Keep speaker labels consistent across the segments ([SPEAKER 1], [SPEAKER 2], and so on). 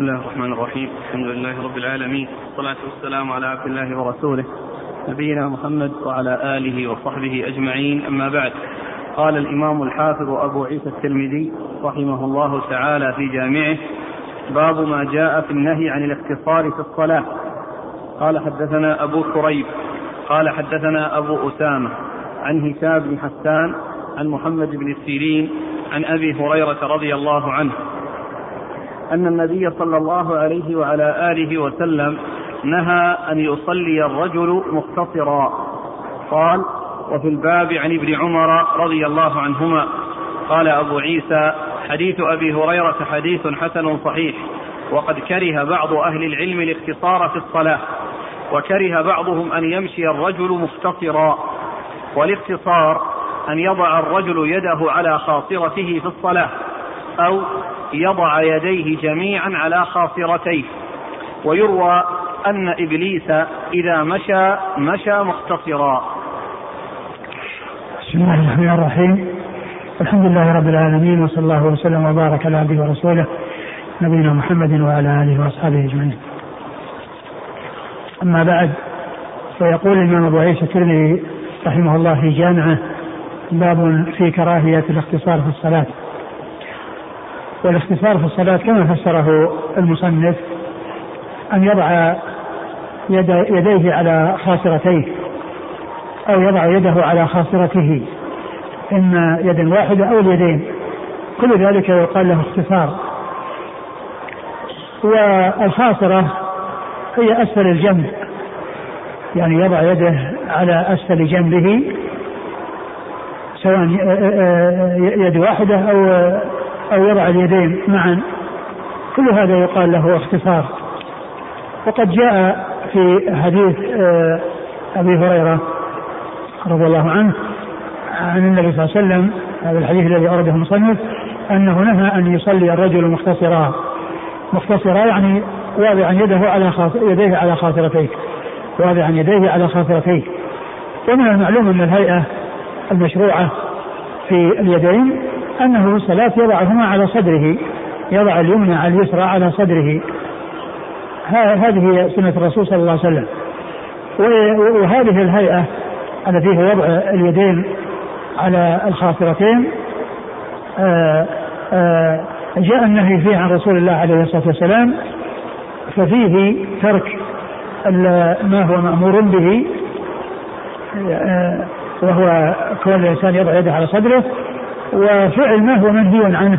[SPEAKER 1] بسم الله الرحمن الرحيم. الحمد لله رب العالمين. والصلاة والسلام على عبد الله ورسوله نبينا محمد وعلى آله وصحبه أجمعين. أما بعد قال الإمام الحافظ أبو عيسى الترمذي رحمه الله تعالى في جامعه باب ما جاء في النهي عن الاختصار في الصلاة. قال حدثنا أبو كريب قال حدثنا أبو أسامة عن هشام بن حسان عن محمد بن السيرين عن أبي هريرة رضي الله عنه أن النبي صلى الله عليه وعلى آله وسلم نهى أن يصلي الرجل مختصرا. قال وفي الباب عن ابن عمر رضي الله عنهما. قال أبو عيسى حديث أبي هريرة حديث حسن صحيح وقد كره بعض أهل العلم الاختصار في الصلاة وكره بعضهم أن يمشي الرجل مختصرا. والاختصار أن يضع الرجل يده على خاصرته في الصلاة أو يضع يديه جميعا على خاصرتيه ويروى أن إبليس إذا مشى مشى مختصرا
[SPEAKER 2] بسم الله الرحمن الرحيم الحمد لله رب العالمين وصلى الله وسلم وبارك على عبده ورسوله نبينا محمد وعلى آله وأصحابه أجمعين. أما بعد فيقول الإمام أبو عيسى الترمذي رحمه الله في جامعه باب في كراهية الاختصار في الصلاة. والاختصار في الصلاه كما فسره المصنف أن يضع يديه على خاصرتيه أو يضع يده على خاصرته إما يدا واحدة أو اليدين. كل ذلك يقال له اختصار والخاصرة هي أسفل الجنب يعني يضع يده على أسفل جنبه سواء يد واحدة أو أو يضع اليدين معا. كل هذا يقال له اختصار. وقد جاء في حديث أبي هريرة رضي الله عنه عن النبي صلى الله عليه وسلم هذا الحديث الذي أورده المصنف أنه نهى أن يصلي الرجل مختصرا. مختصرا يعني واضعا يده على يديه على خاصرتيه واضعا يديه على خاصرتيه ومن المعلوم أن الهيئة المشروعة في اليدين أنه في الصلاة يضعهما على صدره يضع اليمنى على اليسرى على صدره. هذه سنة الرسول صلى الله عليه وسلم. وهذه الهيئة التي هي وضع اليدين على الخاصرتين آآ آآ جاء النهي فيه عن رسول الله عليه الصلاة والسلام ففيه ترك ما هو مأمور به وهو كون الإنسان يضع يده على صدره وفعل ما هو منهي عنه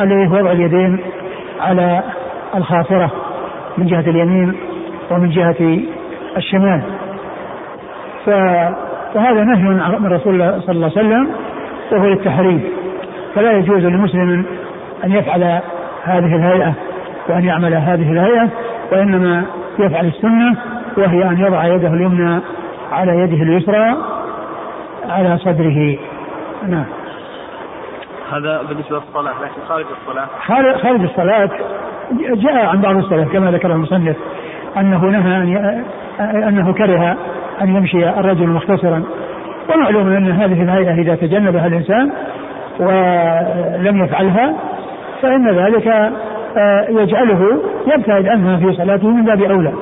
[SPEAKER 2] الذي هو وضع اليدين على الخاصره من جهة اليمين ومن جهة الشمال. فهذا نهي من رسول الله صلى الله عليه وسلم وهو للتحريم. فلا يجوز لمسلم أن يفعل هذه الهيئة وأن يعمل هذه الهيئة وإنما يفعل السنة وهي أن يضع يده اليمنى على يده اليسرى على صدره. نعم.
[SPEAKER 1] هذا بالنسبة للصلاة لكن خارج الصلاة.
[SPEAKER 2] خارج الصلاة جاء عن بعض السلف كما ذكر المصنف أنه نهى أن أنه كره أن يمشي الرجل مختصرا. ومعلوم أن هذه الهيئة إذا تجنبها الإنسان ولم يفعلها فإن ذلك يجعله يبتعد عنها في صلاته من باب أولى.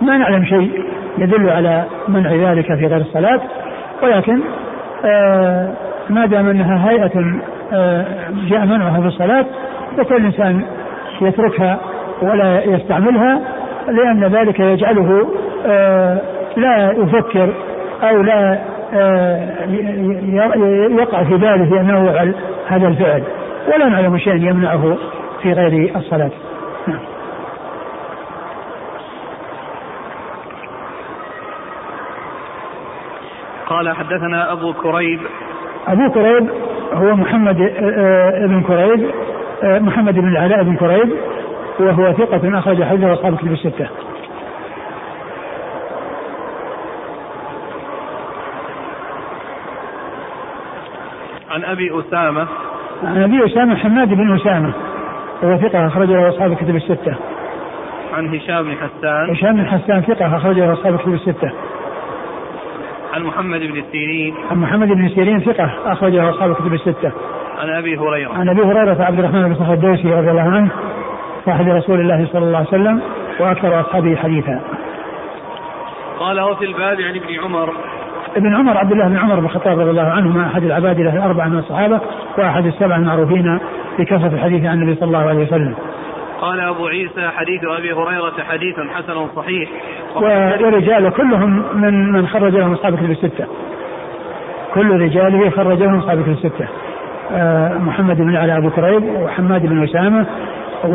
[SPEAKER 2] ما نعلم شيء يدل على منع ذلك في غير الصلاة ولكن ما دام أنها هيئة جاء منعها في الصلاة فكل إنسان يتركها ولا يستعملها لأن ذلك يجعله لا يفكر أو لا يقع في باله أنه يفعل هذا الفعل ولا نعلم شيئا يمنعه في غير الصلاة نعم.
[SPEAKER 1] قال حدثنا أبو كريب
[SPEAKER 2] أبو كريب هو محمد بن كريب محمد بن العلاء بن كريب وهو ثقة أخرج حديثه أصحاب الكتب الستة.
[SPEAKER 1] عن أبي أسامة
[SPEAKER 2] عن أبي أسامة حماد بن أسامة وهو ثقة أخرج له أصحاب الكتب الستة.
[SPEAKER 1] عن هشام بن حسان
[SPEAKER 2] هشام بن حسان ثقة أخرج له أصحاب الكتب الستة.
[SPEAKER 1] عن محمد بن سيرين
[SPEAKER 2] عن محمد بن سيرين ثقة أخرج له أصحاب الكتب الستة.
[SPEAKER 1] عن أبي هريرة
[SPEAKER 2] عن أبي هريرة عبد الرحمن بن صخر الدوسي رضي الله عنه صاحب رسول الله صلى الله عليه وسلم وأكثر أصحابه حديثا.
[SPEAKER 1] قال وفي الباب عن ابن عمر
[SPEAKER 2] ابن عمر عبد الله بن عمر بن الخطاب رضي الله عنهما أحد العبادله الأربعة من الصحابة وأحد السبعه المعروفين بكثرة الحديث عن النبي صلى الله عليه وسلم.
[SPEAKER 1] قال أبو عيسى حديث أبي هريرة حديث حسن صحيح
[SPEAKER 2] ورجاله كلهم من من خرج لهم أصحاب كتب الستة. كل رجاله خرج لهم أصحاب كتب الستة. آه، محمد بن علي أبو كريب وحماد بن أسامة و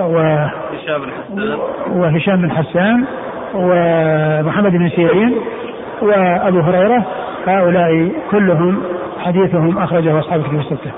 [SPEAKER 2] و هشام بن حسان. وهشام بن حسان ومحمد بن سيرين وأبو هريرة. هؤلاء كلهم حديثهم أخرجه أصحاب كتب الستة.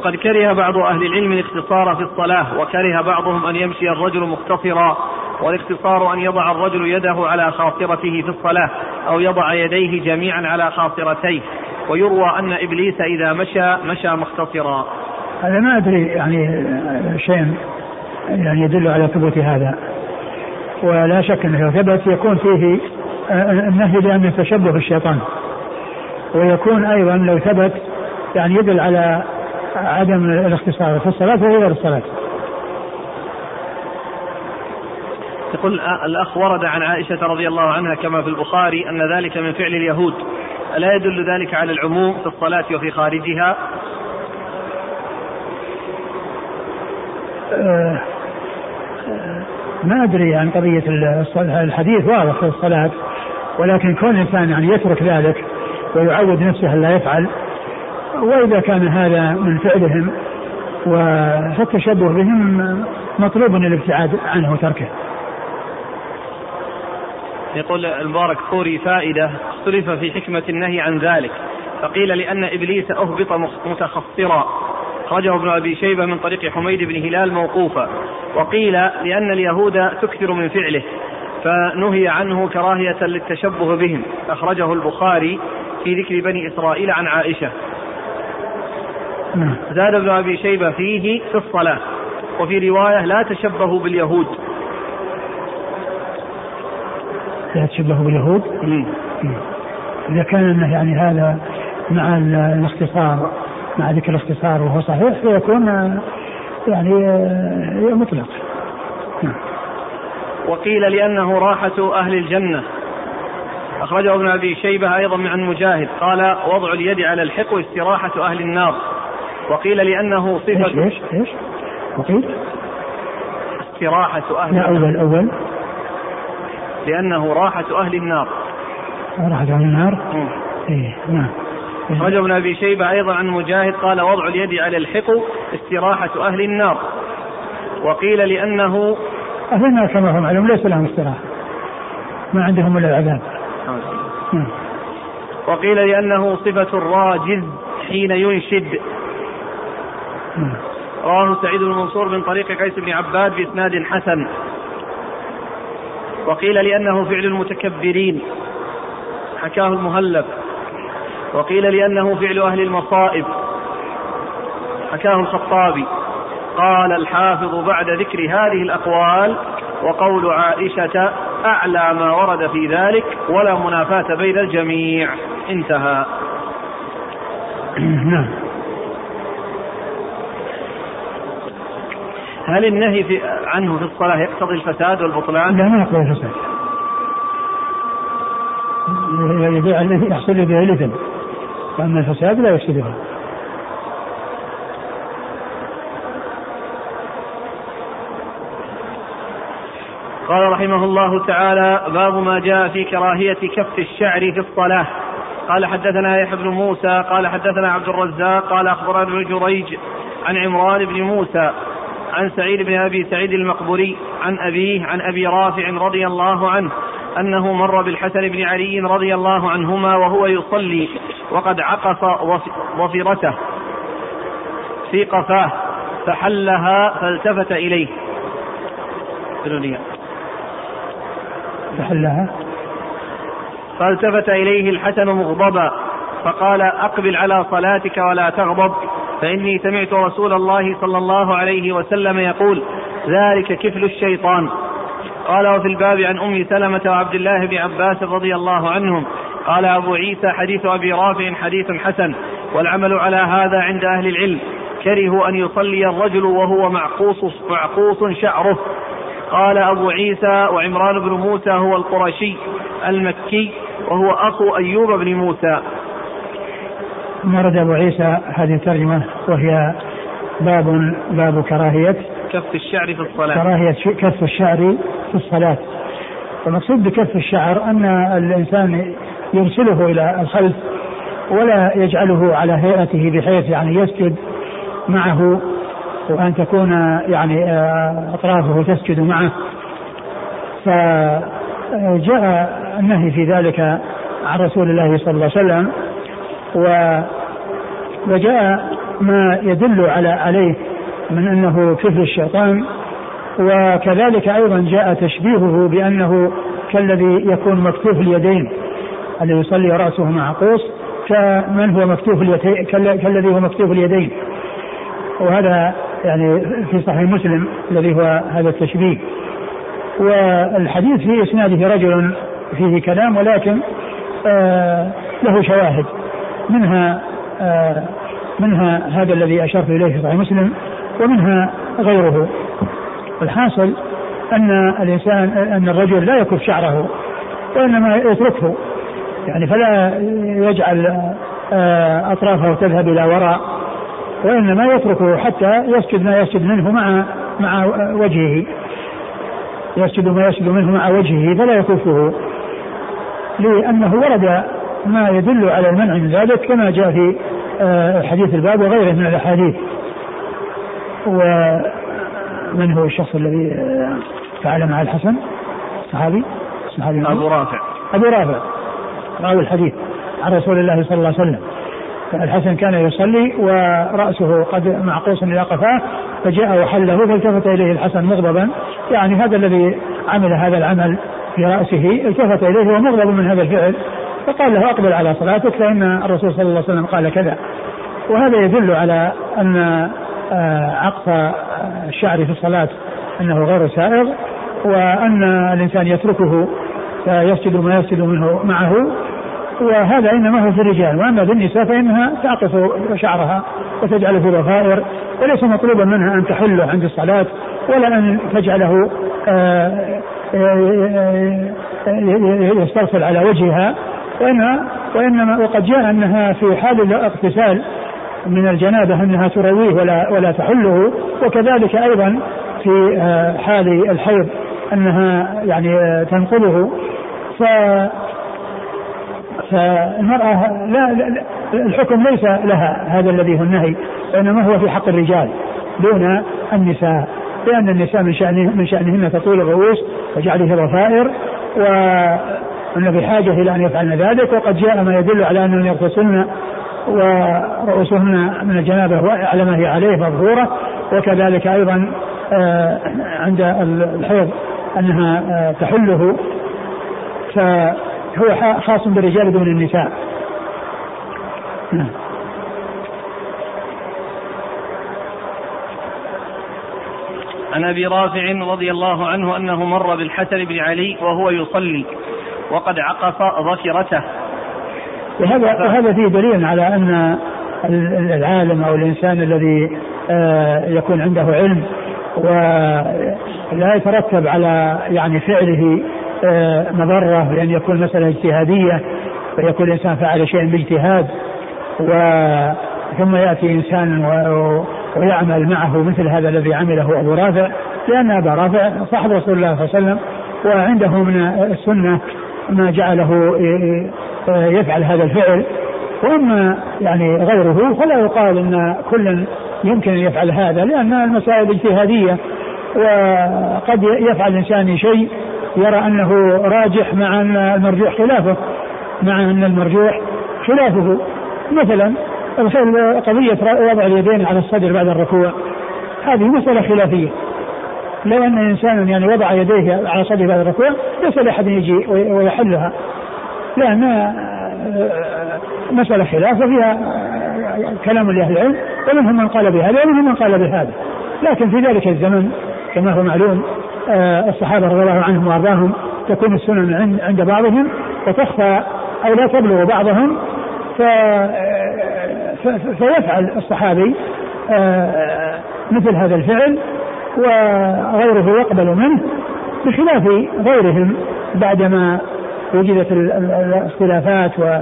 [SPEAKER 1] وقد كره بعض أهل العلم الاختصار في الصلاة وكره بعضهم أن يمشي الرجل مختصرا والاختصار أن يضع الرجل يده على خاصرته في الصلاة أو يضع يديه جميعا على خاصرتيه ويروى أن إبليس إذا مشى مشى مختصرا.
[SPEAKER 2] هذا ما أدري يعني شيء يعني يدل على ثبوت هذا. ولا شك أنه ثبت يكون فيه النهي لأن التشبه بالشيطان. ويكون أيضا لو ثبت يعني يدل على عدم الاختصار في الصلاة وغير الصلاة.
[SPEAKER 1] يقول الأخ ورد عن عائشة رضي الله عنها كما في البخاري أن ذلك من فعل اليهود. ألا يدل ذلك على العموم في الصلاة وفي خارجها؟
[SPEAKER 2] أه ما أدري عن قضية الحديث واضح في الصلاة ولكن كون الإنسان يعني يترك ذلك ويعود نفسه لا يفعل. وإذا كان هذا من فعلهم فالتشبه بهم مطلوب الابتعاد عنه وتركه.
[SPEAKER 1] يقول المبارك فوري فائدة اختلف في حكمة النهي عن ذلك فقيل لأن إبليس أهبط متخصرا أخرجه ابن أبي شيبة من طريق حميد بن هلال موقوفا وقيل لأن اليهود تكثر من فعله فنهي عنه كراهية للتشبه بهم. أخرجه البخاري في ذكر بني إسرائيل عن عائشة. زاد ابن أبي شيبة فيه في الصلاة وفي رواية لا تشبهوا باليهود.
[SPEAKER 2] لا تشبهوا باليهود؟ إذا كان يعني هذا مع الاختصار مع ذكر الاختصار وهو صحيح فيكون يعني مطلق.
[SPEAKER 1] نعم. وقيل لأنه راحة أهل الجنة. أخرجه ابن أبي شيبة أيضا عن مجاهد قال وضع اليد على الحق استراحة أهل النار. وقيل لأنه صفة
[SPEAKER 2] إيش إيش إيش؟ وقيل؟
[SPEAKER 1] استراحة أهل
[SPEAKER 2] لا أول أول.
[SPEAKER 1] لأنه راحة أهل النار.
[SPEAKER 2] راحة أهل النار؟ إيه نعم.
[SPEAKER 1] أخرج ابن أبي شيبة أيضا عن مجاهد قال وضع اليد على الحق استراحة أهل النار. وقيل لأنه
[SPEAKER 2] أهل النار كما هو معلوم ليس لهم استراحة. ما عندهم إلا العذاب.
[SPEAKER 1] نعم. وقيل لأنه صفة الراجز حين ينشد. رواه سعيد بن منصور من طريق قيس بن عباد بإسناد حسن. وقيل لأنه فعل المتكبرين. حكاه المهلب. وقيل لأنه فعل أهل المصائب. حكاه الخطابي. قال الحافظ بعد ذكر هذه الأقوال وقول عائشة أعلى ما ورد في ذلك ولا منافاة بين الجميع. انتهى.
[SPEAKER 2] نعم.
[SPEAKER 1] هل النهي في عنه في الصلاة يقتضي الفساد والبطلان؟
[SPEAKER 2] لا ما يقتضي الفساد. يبيع الذي يحصل به الإثم. وأما الفساد لا يفسده.
[SPEAKER 1] قال رحمه الله تعالى باب ما جاء في كراهية كف الشعر في الصلاة قال حدثنا يحيى بن موسى قال حدثنا عبد الرزاق قال أخبرنا ابن جريج عن عمران بن موسى عن سعيد بن أبي سعيد المقبوري عن أبيه عن أبي رافع رضي الله عنه أنه مر بالحسن بن علي رضي الله عنهما وهو يصلي وقد عقص ظفرته في قفاه فحلها فالتفت إليه.
[SPEAKER 2] فحلها؟
[SPEAKER 1] فالتفت إليه الحسن مغضبا فقال أقبل على صلاتك ولا تغضب. فإني سمعت رسول الله صلى الله عليه وسلم يقول ذلك كفل الشيطان. قال وفي الباب عن أم سلمة وعبد الله بن عباس رضي الله عنهم قال أبو عيسى حديث أبي رافع حديث حسن والعمل على هذا عند أهل العلم. كرهوا أن يصلي الرجل وهو معقوص معقوص شعره. قال أبو عيسى وعمران بن موسى هو القرشي المكي وهو أخو أيوب بن موسى.
[SPEAKER 2] مرد أبو عيسى هذه الترجمة وهي باب باب كراهية.
[SPEAKER 1] كف الشعر في الصلاة.
[SPEAKER 2] كراهية كف الشعر في الصلاة. المقصود بكف الشعر أن الإنسان يرسله إلى الخلف ولا يجعله على هيئته بحيث يعني يسجد معه وأن تكون يعني آه، أطرافه تسجد معه. فجاء النهي في ذلك عن رسول الله صلى الله عليه وسلم و وجاء ما يدل على عليه من أنه كفر الشيطان وكذلك أيضا جاء تشبيهه بأنه كالذي يكون مكتوف اليدين الذي يصلي رأسه معقوس كمن هو مكتوف كالذي هو مكتوف اليدين. وهذا يعني في صحيح مسلم الذي هو هذا التشبيه. والحديث في إسناده رجل فيه كلام ولكن آه له شواهد. منها آه منها هذا الذي أشرت إليه في صحيح مسلم ومنها غيره. الحاصل أن الإنسان أن الرجل لا يكف شعره وإنما يتركه. يعني فلا يجعل آه، أطرافه تذهب إلى وراء وإنما يتركه حتى يسجد ما يسجد منه مع مع وجهه. يسجد ما يسجد منه مع وجهه فلا يكفه لأنه ورد ما يدل على المنع من ذلك كما جاء في آه، حديث الباب وغيره من الأحاديث. ومن هو الشخص الذي آه، فعل مع الحسن؟ صحابي؟
[SPEAKER 1] صحابي أبو رافع.
[SPEAKER 2] أبو رافع. راوي الحديث عن رسول الله صلى الله عليه وسلم. الحسن كان يصلي ورأسه قد معقوس إلى قفاه فجاء وحله فالتفت إليه الحسن مغضبا. يعني هذا الذي عمل هذا العمل في رأسه التفت إليه وهو مغضب من هذا الفعل. فقال له أقبل على صلاتك فإن الرسول صلى الله عليه وسلم قال كذا. وهذا يدل على أن آه، عقص الشعر في الصلاة أنه غير سائغ وأن الإنسان يتركه فيسجد ما يسجد منه معه وهذا إنما هو في الرجال. وأما في النساء فإنها تعقص شعرها وتجعله في ضفائر وليس مطلوبا منها أن تحله عند الصلاة ولا أن تجعله آه، آه، يسترسل على وجهها. وانما وانما وقد جاء أنها في حال الاغتسال من الجنابة أنها ترويه ولا ولا تحله وكذلك أيضا في آه، حال الحيض أنها يعني تنقله. ف فالمرأة لا, لا الحكم ليس لها هذا الذي هو النهي وإنما هو في حق الرجال دون النساء لأن النساء من شأنه من شأنهن تطول الرؤوس وجعله ضفائر وأن بحاجة إلى أن يفعلن ذلك وقد جاء ما يدل على أنهن يغتسلن ورؤوسهن من الجنابة على ما هي عليه مظهورة. وكذلك أيضا آه، عند الحيض أنها آه، تحله. ف هو خاص بالرجال دون النساء. نعم.
[SPEAKER 1] عن أبي رافع رضي الله عنه أنه مر بالحسن بن علي وهو يصلي. وقد عقص ظفرته
[SPEAKER 2] وهذا وهذا فيه دليل على أن العالم أو الإنسان الذي آه، يكون عنده علم ولا يترتب على يعني فعله آه، مضرة بأن يكون مسألة اجتهادية ويكون الإنسان فعل شيئا باجتهاد. و ثم يأتي إنسان ويعمل معه مثل هذا الذي عمله أبو رافع لأن أبا رافع صاحب رسول الله صلى الله عليه وسلم وعنده من السنة ما جعله يفعل هذا الفعل. وأما يعني غيره فلا يقال إن كل يمكن أن يفعل هذا لأن المسائل اجتهادية وقد يفعل الإنسان شيء يرى أنه راجح مع أن المرجوح خلافه مع أن المرجوح خلافه. مثلا قضية وضع اليدين على الصدر بعد الركوع هذه مسألة خلافية. لو أن إنسانا يعني وضع يديه على صدره بعد الركوع ليس لأحد يجي ويحلها. لأن مسألة خلاف وفيها كلام لأهل العلم ومنهم من قال بهذا ومنهم من قال بهذا. لكن في ذلك الزمن كما هو معلوم آه، الصحابة رضي الله عنهم وأرضاهم تكون السنن عند بعضهم وتخفى أو لا تبلغ بعضهم فيفعل الصحابي مثل هذا الفعل. وغيره يقبل منه بخلاف غيرهم بعدما وجدت الاختلافات و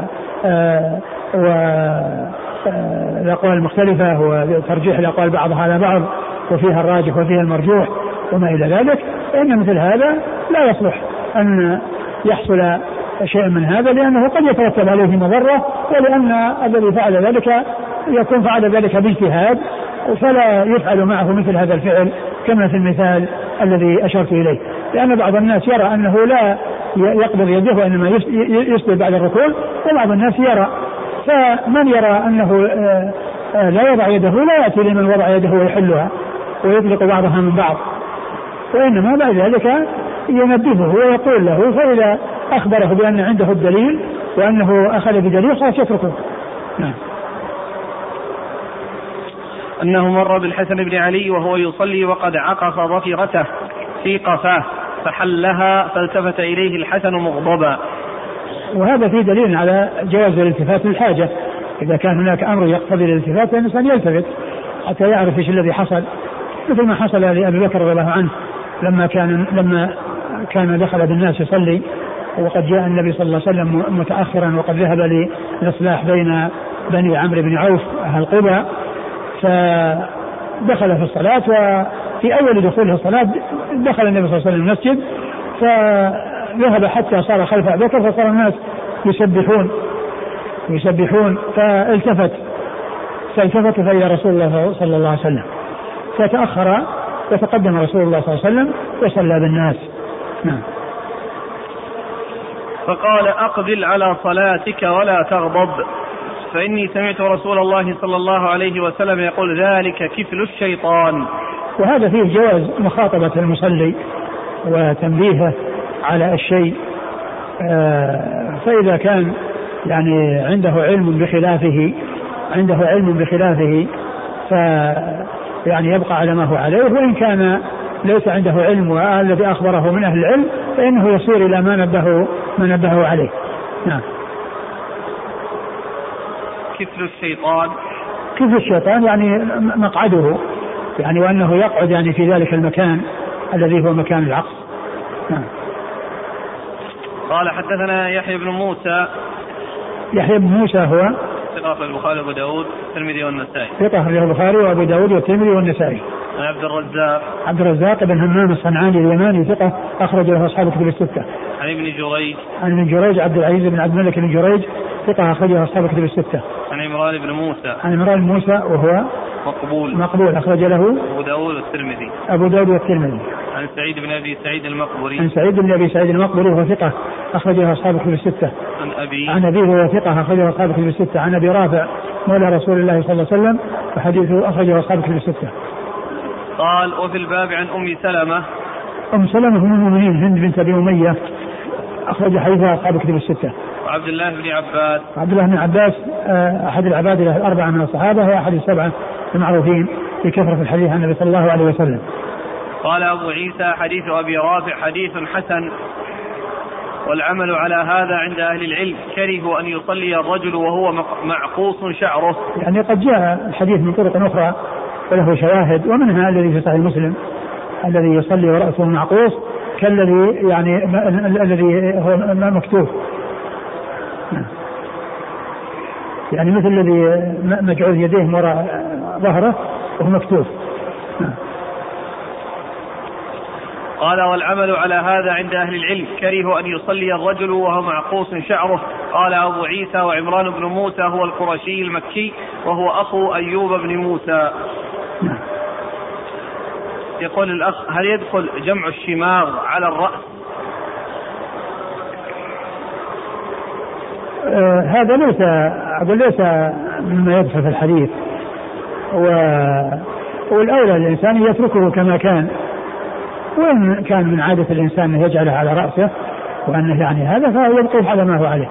[SPEAKER 2] والأقوال المختلفة وترجيح الأقوال بعضها على بعض وفيها الراجح وفيها المرجوح وما إلى ذلك فإن مثل هذا لا يصلح أن يحصل شيء من هذا لأنه قد يترتب عليه مضرة ولأن الذي فعل ذلك يكون فعل ذلك باجتهاد فلا يفعل معه مثل هذا الفعل كما في المثال الذي أشرت إليه. لأن بعض الناس يرى أنه لا يقبض يده وإنما يسجد بعد الركوع وبعض الناس يرى. فمن يرى أنه آه، آه، لا يضع يده لا يأتي لمن وضع يده ويحلها ويطلق بعضها من بعض. وإنما بعد ذلك ينبهه ويقول له فإذا أخبره بأن عنده الدليل وأنه أخذ بدليل خلاص يتركه. نعم.
[SPEAKER 1] أنه مر بالحسن بن علي وهو يصلي وقد عقف ظفرته في قفاه فحلها فالتفت إليه الحسن مغضبا.
[SPEAKER 2] وهذا فيه دليل على جواز الالتفات للحاجة. إذا كان هناك أمر يقتضي الالتفات فالإنسان يلتفت حتى يعرف إيش الذي حصل. مثل ما حصل لأبي بكر رضي الله عنه لما كان لما كان دخل بالناس يصلي وقد جاء النبي صلى الله عليه وسلم متأخرا وقد ذهب للإصلاح بين بني عمرو بن عوف أهل قبى فدخل في الصلاة وفي أول دخوله الصلاة دخل النبي صلى الله عليه وسلم المسجد فذهب حتى صار خلف أبي بكر فصار الناس يسبحون يسبحون فالتفت فالتفت فإلى رسول الله صلى الله عليه وسلم فتأخر وتقدم رسول الله صلى الله عليه وسلم وصلى بالناس. نعم.
[SPEAKER 1] فقال أقبل على صلاتك ولا تغضب. فإني سمعت رسول الله صلى الله عليه وسلم يقول ذلك كفل الشيطان.
[SPEAKER 2] وهذا فيه جواز مخاطبة المصلي وتنبيهه على الشيء. آه، فإذا كان يعني عنده علم بخلافه عنده علم بخلافه ف يعني يبقى على ما هو عليه. وإن كان ليس عنده علم والذي أخبره من أهل العلم فإنه يصير إلى ما نبهه ما نبهه عليه. نعم.
[SPEAKER 1] كفل الشيطان.
[SPEAKER 2] كفل الشيطان يعني مقعده يعني وأنه يقعد يعني في ذلك المكان الذي هو مكان العقص نعم.
[SPEAKER 1] قال حدثنا يحيى بن موسى.
[SPEAKER 2] يحيى بن موسى هو
[SPEAKER 1] ثقة البخاري وأبو داود والترمذي والنسائي.
[SPEAKER 2] ثقة البخاري وأبو داود والترمذي والنسائي.
[SPEAKER 1] عبد الرزاق
[SPEAKER 2] عبد الرزاق بن همام الصنعاني اليماني ثقة أخرج له أصحاب الكتب الستة
[SPEAKER 1] عن ابن جريج
[SPEAKER 2] عن ابن جريج عبد العزيز بن عبد الملك بن جريج ثقة أخرجه أصحاب الكتب الستة.
[SPEAKER 1] عن عمران بن موسى.
[SPEAKER 2] عن عمران بن موسى وهو
[SPEAKER 1] مقبول.
[SPEAKER 2] مقبول أخرج له.
[SPEAKER 1] أبو داود والترمذي.
[SPEAKER 2] أبو داود والترمذي.
[SPEAKER 1] عن سعيد بن أبي سعيد المقبري.
[SPEAKER 2] عن سعيد بن أبي سعيد المقبري وهو ثقة أخرجه أصحاب الكتب الستة.
[SPEAKER 1] عن أبي.
[SPEAKER 2] عن أبيه وهو ثقة أخرجه أصحاب الكتب الستة. عن أبي رافع مولى رسول الله صلى الله عليه وسلم وحديثه أخرجه أصحاب الكتب الستة.
[SPEAKER 1] قال وفي الباب عن أم سلمة.
[SPEAKER 2] أم سلمة من المؤمنين هند بنت أبي أمية أخرج حديثها أصحاب الكتب الستة.
[SPEAKER 1] وعبد الله بن عباس
[SPEAKER 2] عبد الله بن عباس آه، أحد العباد الأربعة من الصحابة هو أحد السبعة المعروفين في كثرة الحديث عن النبي صلى الله عليه وسلم.
[SPEAKER 1] قال أبو عيسى حديث أبي رافع حديث حسن والعمل على هذا عند أهل العلم كرهوا أن يصلي الرجل وهو معقوص شعره
[SPEAKER 2] يعني قد جاء الحديث من طرق أخرى وله شواهد ومنها الذي في صحيح مسلم الذي يصلي ورأسه معقوص كالذي يعني الذي هو مكتوب. يعني مثل الذي مجعول يديه وراء ظهره وهو مكتوب.
[SPEAKER 1] قال والعمل على هذا عند أهل العلم كرهوا أن يصلي الرجل وهو معقوس شعره. قال أبو عيسى وعمران بن موسى هو القرشي المكي وهو أخو أيوب بن موسى. يقول الأخ هل يدخل جمع الشماغ على الرأس؟
[SPEAKER 2] آه هذا ليس أقول ليس مما يدخل في الحديث. و والأولى الإنسان يتركه كما كان. وإن كان من عادة الإنسان أنه يجعله على رأسه وأنه يعني هذا فيبقيه على ما هو عليه.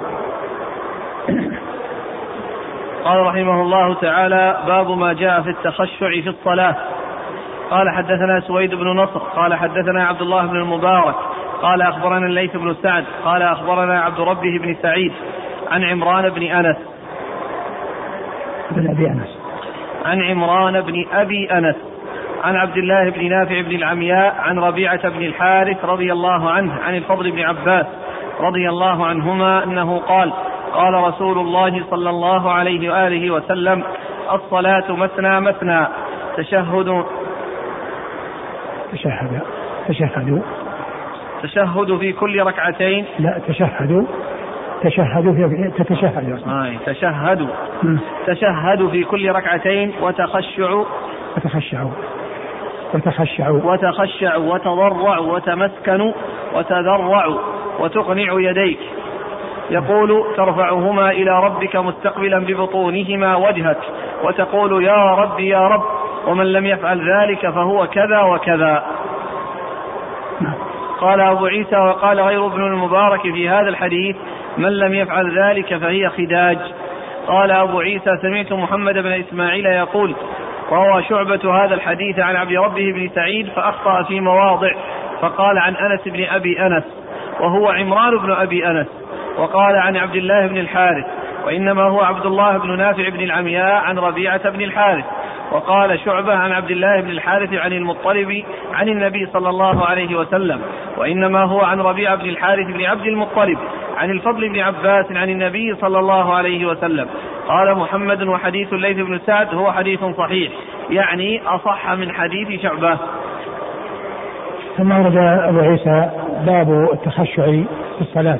[SPEAKER 1] قال رحمه الله تعالى باب ما جاء في التخشع في الصلاة. قال حدثنا سويد بن نصر قال حدثنا عبد الله بن المبارك قال أخبرنا الليث بن سعد قال أخبرنا عبد ربه بن سعيد عن عمران بن أنس.
[SPEAKER 2] بن أبي أنس.
[SPEAKER 1] عن عمران بن أبي أنس عن عبد الله بن نافع بن العمياء عن ربيعة بن الحارث رضي الله عنه عن الفضل بن عباس رضي الله عنهما أنه قال قال رسول الله صلى الله عليه وآله وسلم الصلاة مثنى مثنى تشهد.
[SPEAKER 2] تشهد. تشهدوا
[SPEAKER 1] تشهد في كل ركعتين.
[SPEAKER 2] لا تشهدوا تشهدوا في تتشهد.
[SPEAKER 1] آه تشهدوا تشهدوا في كل ركعتين وتخشعوا
[SPEAKER 2] وتخشعوا وتخشعوا
[SPEAKER 1] وتخشعوا وتضرعوا وتمسكنوا وتذرعوا وتقنع يديك. يقول ترفعهما إلى ربك مستقبلا ببطونهما وجهك وتقول يا رب يا رب ومن لم يفعل ذلك فهو كذا وكذا. قال أبو عيسى وقال غير ابن المبارك في هذا الحديث من لم يفعل ذلك فهي خداج. قال أبو عيسى سمعت محمد بن إسماعيل يقول روى شعبة هذا الحديث عن عبد ربه بن سعيد فأخطأ في مواضع. فقال عن أنس بن أبي أنس وهو عمران بن أبي أنس. وقال عن عبد الله بن الحارث وإنما هو عبد الله بن نافع بن العمياء عن ربيعة بن الحارث. وقال شعبة عن عبد الله بن الحارث عن المطلب عن النبي صلى الله عليه وسلم وإنما هو عن ربيعة بن الحارث بن عبد المطلب عن الفضل بن عباس عن النبي صلى الله عليه وسلم. قال محمد وحديث الليث بن سعد هو حديث صحيح يعني أصح من حديث شعبة.
[SPEAKER 2] ثم ورد أبو عيسى باب التخشع في الصلاة.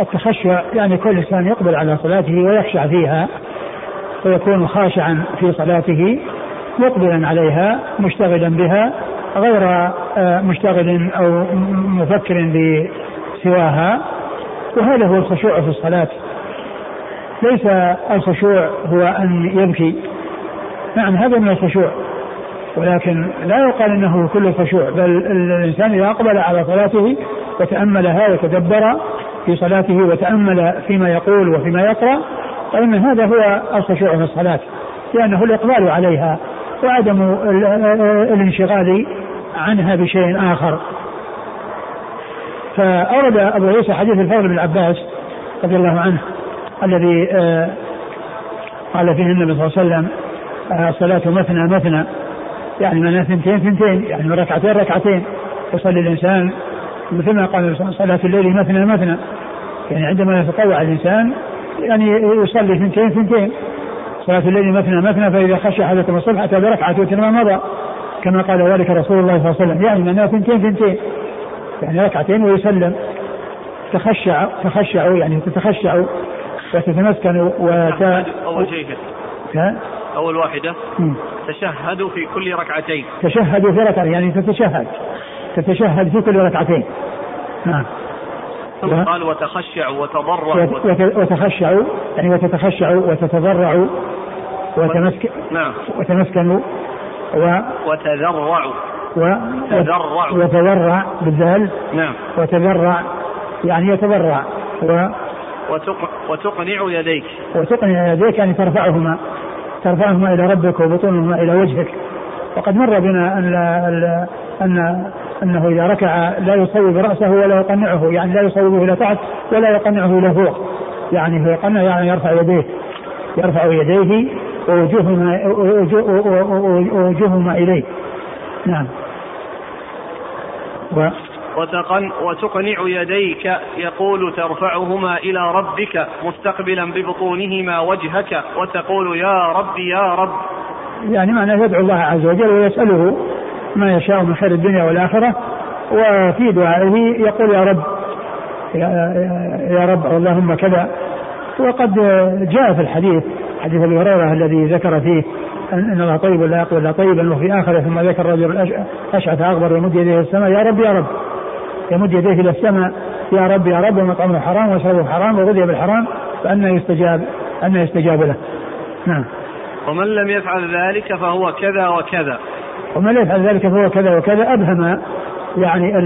[SPEAKER 2] التخشع يعني كل إنسان يقبل على صلاته ويخشع فيها ويكون خاشعا في صلاته مقبلا عليها مشتغلا بها غير آه، مشتغل أو مفكر بسواها. وهذا هو الخشوع في الصلاة. ليس الخشوع هو أن يبكي. نعم هذا من الخشوع. ولكن لا يقال إنه كل الخشوع بل الإنسان إذا أقبل على صلاته وتأملها وتدبر في صلاته وتأمل فيما يقول وفيما يقرأ فإن هذا هو الخشوع في الصلاة لأنه الإقبال عليها وعدم الانشغال عنها بشيء آخر. فأورد أبو عيسى حديث الفضل بن عباس رضي الله عنه الذي آه، قال فيه النبي صلى الله عليه وسلم آه، الصلاة مثنى مثنى يعني من ثنتين ثنتين يعني من ركعتين ركعتين يصلي الإنسان مثل ما قال صلاة الليل مثنى مثنى. يعني عندما يتطوع الإنسان يعني يصلي ثنتين ثنتين. صلاة الليل مثنى مثنى فإذا خشى أحدكم الصبح أتى بركعة وتر ما مضى. كما قال ذلك رسول الله صلى الله عليه وسلم. يعني معناه ثنتين ثنتين. يعني ركعتين ويسلم. تخشع تخشعوا يعني تتخشعوا وتتمسكنوا وت...
[SPEAKER 1] أول شيء أول واحدة. تشهدوا في كل ركعتين.
[SPEAKER 2] تشهدوا في ركعتين يعني تتشهد. تتشهد في كل ركعتين. نعم.
[SPEAKER 1] ثم قال وتخشعوا وتضرعوا
[SPEAKER 2] وتخشعوا يعني وتتخشعوا وتتضرعوا وتمسك نعم. وتمسكنوا
[SPEAKER 1] و وتذرعوا
[SPEAKER 2] وتذرع وتذرع بالذال
[SPEAKER 1] نعم.
[SPEAKER 2] وتذرع يعني يتذرع و
[SPEAKER 1] وتقنع يديك.
[SPEAKER 2] وتقنع يديك يعني ترفعهما. ترفعهما إلى ربك وبطونهما إلى وجهك. وقد مر بنا أن أن أنه إذا ركع لا يصوب رأسه ولا يقنعه يعني لا يصوبه إلى تحت ولا يقنعه إلى فوق. يعني هو يقنع يعني يرفع يديه يرفع يديه ووجوههما ووجوههما إليه. نعم.
[SPEAKER 1] و وتقن وتقنع يديك يقول ترفعهما إلى ربك مستقبلا ببطونهما وجهك وتقول يا رب يا رب.
[SPEAKER 2] يعني معناه يدعو الله عز وجل ويسأله ما يشاء من خير الدنيا والآخرة وفي دعائه يقول يا رب يا, رب اللهم كذا. وقد جاء في الحديث حديث أبي هريرة الذي ذكر فيه ان الله طيب لا يقبل إلا طيبا وفي آخره ثم ذكر الرجل أشعث أغبر يمد يديه إلى السماء يا رب يا رب. يمد يديه إلى السماء يا رب يا رب ومطعمه حرام وشربه حرام وغذي بالحرام فأنا يستجاب أن يستجاب له. نعم.
[SPEAKER 1] ومن لم يفعل ذلك فهو كذا وكذا.
[SPEAKER 2] ومن يفعل ذلك فهو كذا وكذا أبهم يعني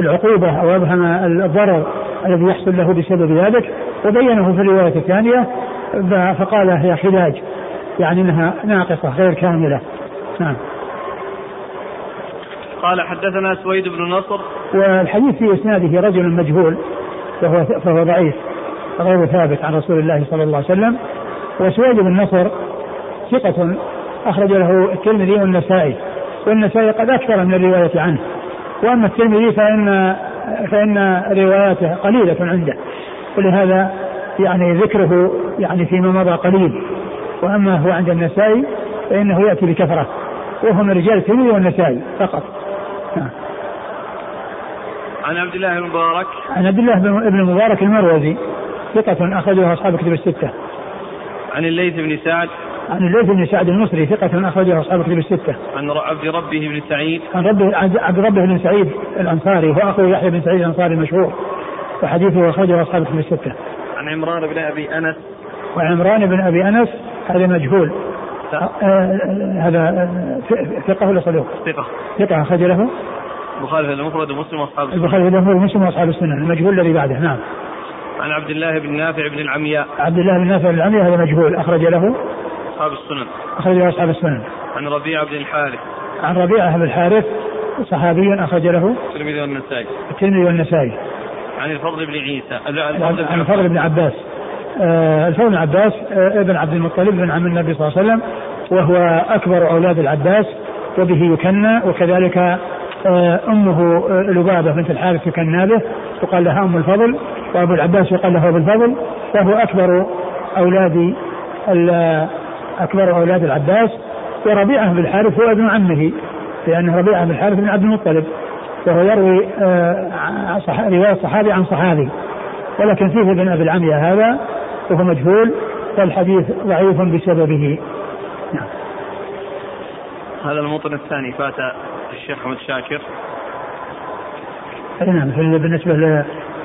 [SPEAKER 2] العقوبة أو أبهم الضرر الذي يحصل له بسبب ذلك. وبينه في الرواية الثانية فقال هي خلاج يعني إنها ناقصة غير كاملة. نعم.
[SPEAKER 1] قال حدثنا سويد بن نصر.
[SPEAKER 2] والحديث في إسناده رجل مجهول فهو فهو ضعيف غير ثابت عن رسول الله صلى الله عليه وسلم. وسويد بن نصر ثقة أخرج له الترمذي والنسائي والنسائي قد أكثر من الرواية عنه. وأما الترمذي فإن فإن رواياته قليلة عنده. ولهذا يعني ذكره يعني فيما مضى قليل. وأما هو عند النسائي فإنه يأتي بكثرة. وهو من رجال الترمذي والنسائي فقط.
[SPEAKER 1] عن عبد الله بن مبارك.
[SPEAKER 2] عن عبد الله بن المبارك المروزي ثقة أخرجه أصحاب كتب الستة.
[SPEAKER 1] عن الليث بن سعد.
[SPEAKER 2] عن الليث بن سعد المصري ثقة أخرجه أصحاب كتب الستة.
[SPEAKER 1] عن عبد ربه بن سعيد.
[SPEAKER 2] عن ربه عبد ربه بن سعيد الأنصاري هو أخو يحيى بن سعيد الأنصاري المشهور. وحديثه أخرجه أصحاب كتب الستة.
[SPEAKER 1] عن عمران بن أبي أنس.
[SPEAKER 2] وعمران بن أبي أنس هذا مجهول. آه، آه، هذا آه، ثقة ولا صدوق؟
[SPEAKER 1] ثقة.
[SPEAKER 2] ثقة أخرج له
[SPEAKER 1] البخاري في المفرد ومسلم وأصحاب السنن.
[SPEAKER 2] البخاري في المفرد ومسلم وأصحاب السنن، المجهول الذي بعده، نعم.
[SPEAKER 1] عن عبد الله بن نافع بن العمياء.
[SPEAKER 2] عبد الله بن نافع بن العمياء هذا مجهول، أخرج له
[SPEAKER 1] أصحاب السنن.
[SPEAKER 2] أخرج له أصحاب السنن.
[SPEAKER 1] عن ربيعة بن الحارث.
[SPEAKER 2] عن ربيعة بن الحارث صحابي أخرج له
[SPEAKER 1] الترمذي والنسائي.
[SPEAKER 2] الترمذي والنسائي.
[SPEAKER 1] عن الفضل بن عيسى.
[SPEAKER 2] عن الفضل بن عباس. آه الفضل بن عباس آه ابن عبد المطلب بن عم النبي صلى الله عليه وسلم وهو أكبر أولاد العباس وبه يكنى وكذلك آه أمه آه، لبابة بنت الحارث يكنى به وقال لها أم الفضل وأبو العباس يقال له أبو الفضل وهو أكبر أولاد أكبر أولاد العباس وربيعة بن الحارث هو ابن عمه لأن ربيعة بن الحارث بن عبد المطلب وهو يروي آه، رواية صحابي عن صحابي ولكن فيه ابن أبي العمية هذا وهو مجهول فالحديث ضعيف بسببه. نعم.
[SPEAKER 1] هذا الموطن الثاني فات الشيخ أحمد شاكر.
[SPEAKER 2] أي نعم بالنسبة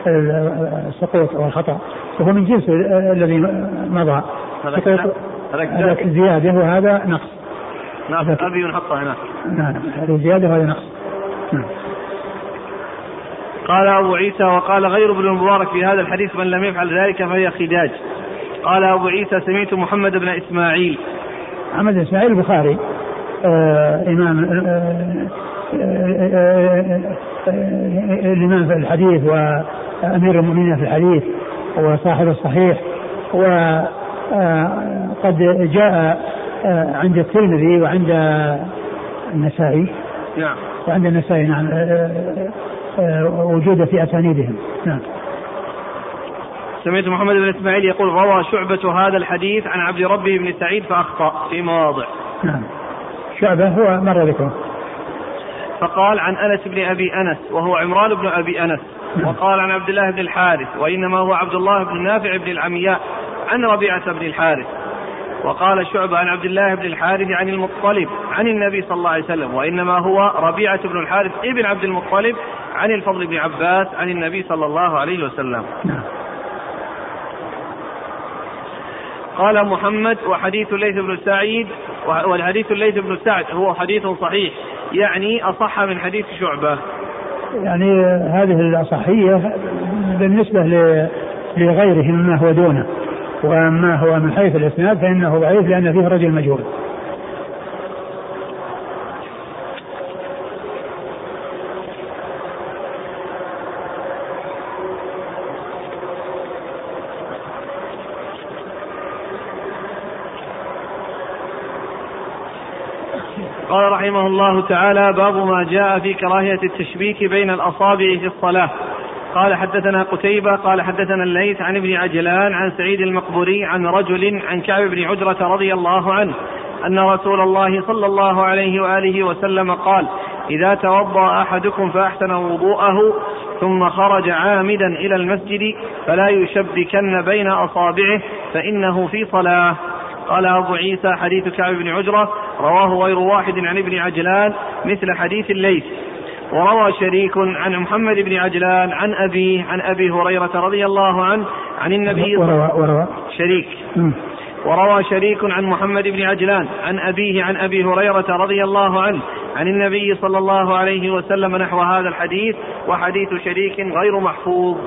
[SPEAKER 2] للسقوط أو الخطا وهو من جنس الذي مضى. هذاك زياده وهذا نقص.
[SPEAKER 1] نعم أبي نحطه هناك.
[SPEAKER 2] نعم هذه زياده وهذا نقص. نعم.
[SPEAKER 1] قال أبو عيسى وقال غير ابن المبارك في هذا الحديث من لم يفعل ذلك فهي خداج. قال أبو عيسى سمعت محمد بن إسماعيل.
[SPEAKER 2] محمد بن إسماعيل البخاري آه إمام آه آه الإمام في الحديث وأمير المؤمنين في الحديث وصاحب الصحيح وقد جاء عند الترمذي وعند النسائي
[SPEAKER 1] نعم
[SPEAKER 2] وعند النسائي نعم وجود في أسانيدهم نعم
[SPEAKER 1] سمعت محمد بن إسماعيل يقول روى شعبة هذا الحديث عن عبد ربه بن سعيد فأخطأ في مواضع.
[SPEAKER 2] نعم. شعبة هو مر ذكره.
[SPEAKER 1] فقال عن أنس بن أبي أنس وهو عمران بن أبي أنس نعم. وقال عن عبد الله بن الحارث وإنما هو عبد الله بن نافع بن العمياء عن ربيعة بن الحارث وقال شعبة عن عبد الله بن الحارث عن المطلب عن النبي صلى الله عليه وسلم وإنما هو ربيعة بن الحارث ابن عبد المطلب عن الفضل بن عباس عن النبي صلى الله عليه وسلم. قال محمد وحديث الليث بن سعيد والحديث الليث بن سعد هو حديث صحيح يعني أصح من حديث شعبة
[SPEAKER 2] يعني هذه الأصحية بالنسبة لغيره مما هو دونه وما هو من حيث الإسناد فإنه ضعيف لأن فيه رجل مجهول.
[SPEAKER 1] قال رحمه الله تعالى باب ما جاء في كراهية التشبيك بين الأصابع في الصلاة. قال حدثنا قتيبة قال حدثنا الليث عن ابن عجلان عن سعيد المقبوري عن رجل عن كعب بن عجرة رضي الله عنه أن رسول الله صلى الله عليه وآله وسلم قال إذا توضأ أحدكم فأحسن وضوءه ثم خرج عامدا إلى المسجد فلا يشبكن بين أصابعه فإنه في صلاة. قال أبو عيسى حديث كعب بن عجرة رواه غير واحد عن ابن عجلان مثل حديث الليث. وروى شريك عن محمد بن عجلان عن أبيه عن أبي هريرة رضي الله عنه عن النبي
[SPEAKER 2] وروى وروى
[SPEAKER 1] شريك. وروى شريك عن محمد بن عجلان عن أبيه عن أبي هريرة رضي الله عنه عن النبي صلى الله عليه وسلم نحو هذا الحديث وحديث شريك غير محفوظ.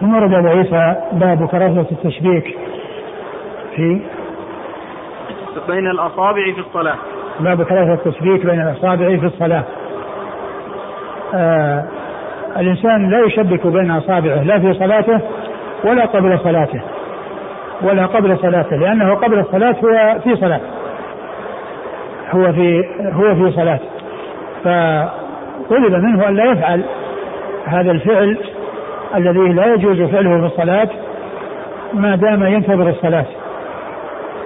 [SPEAKER 2] ثم ورد أبو عيسى باب كراهية التشبيك في
[SPEAKER 1] بين الأصابع في الصلاة.
[SPEAKER 2] باب كراهة التشبيك بين الأصابع في الصلاة. آه الإنسان لا يشبك بين أصابعه لا في صلاته ولا قبل صلاته ولا قبل صلاته لأنه قبل الصلاة هو في صلاة. هو في هو في صلاة. فطلب منه أن لا يفعل هذا الفعل الذي لا يجوز فعله في الصلاة ما دام ينتظر الصلاة.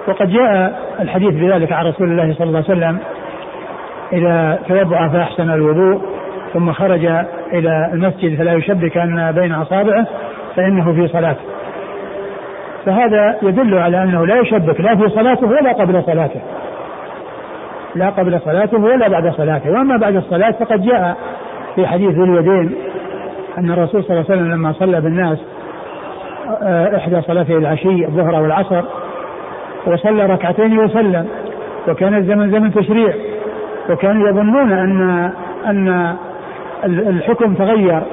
[SPEAKER 2] وقد جاء الحديث بذلك عن رسول الله صلى الله عليه وسلم إذا توضأ فأحسن الوضوء ثم خرج إلى المسجد فلا يشبكن بين أصابعه فإنه في صلاة. فهذا يدل على أنه لا يشبك لا في صلاته ولا قبل صلاته. لا قبل صلاته ولا بعد صلاته. وأما بعد الصلاة فقد جاء في حديث ذي اليدين أن الرسول صلى الله عليه وسلم لما صلى بالناس آه، إحدى صلاتي العشي الظهر والعصر وصلى ركعتين وسلم وكان الزمن زمن تشريع. وكانوا يظنون أن أن الحكم تغير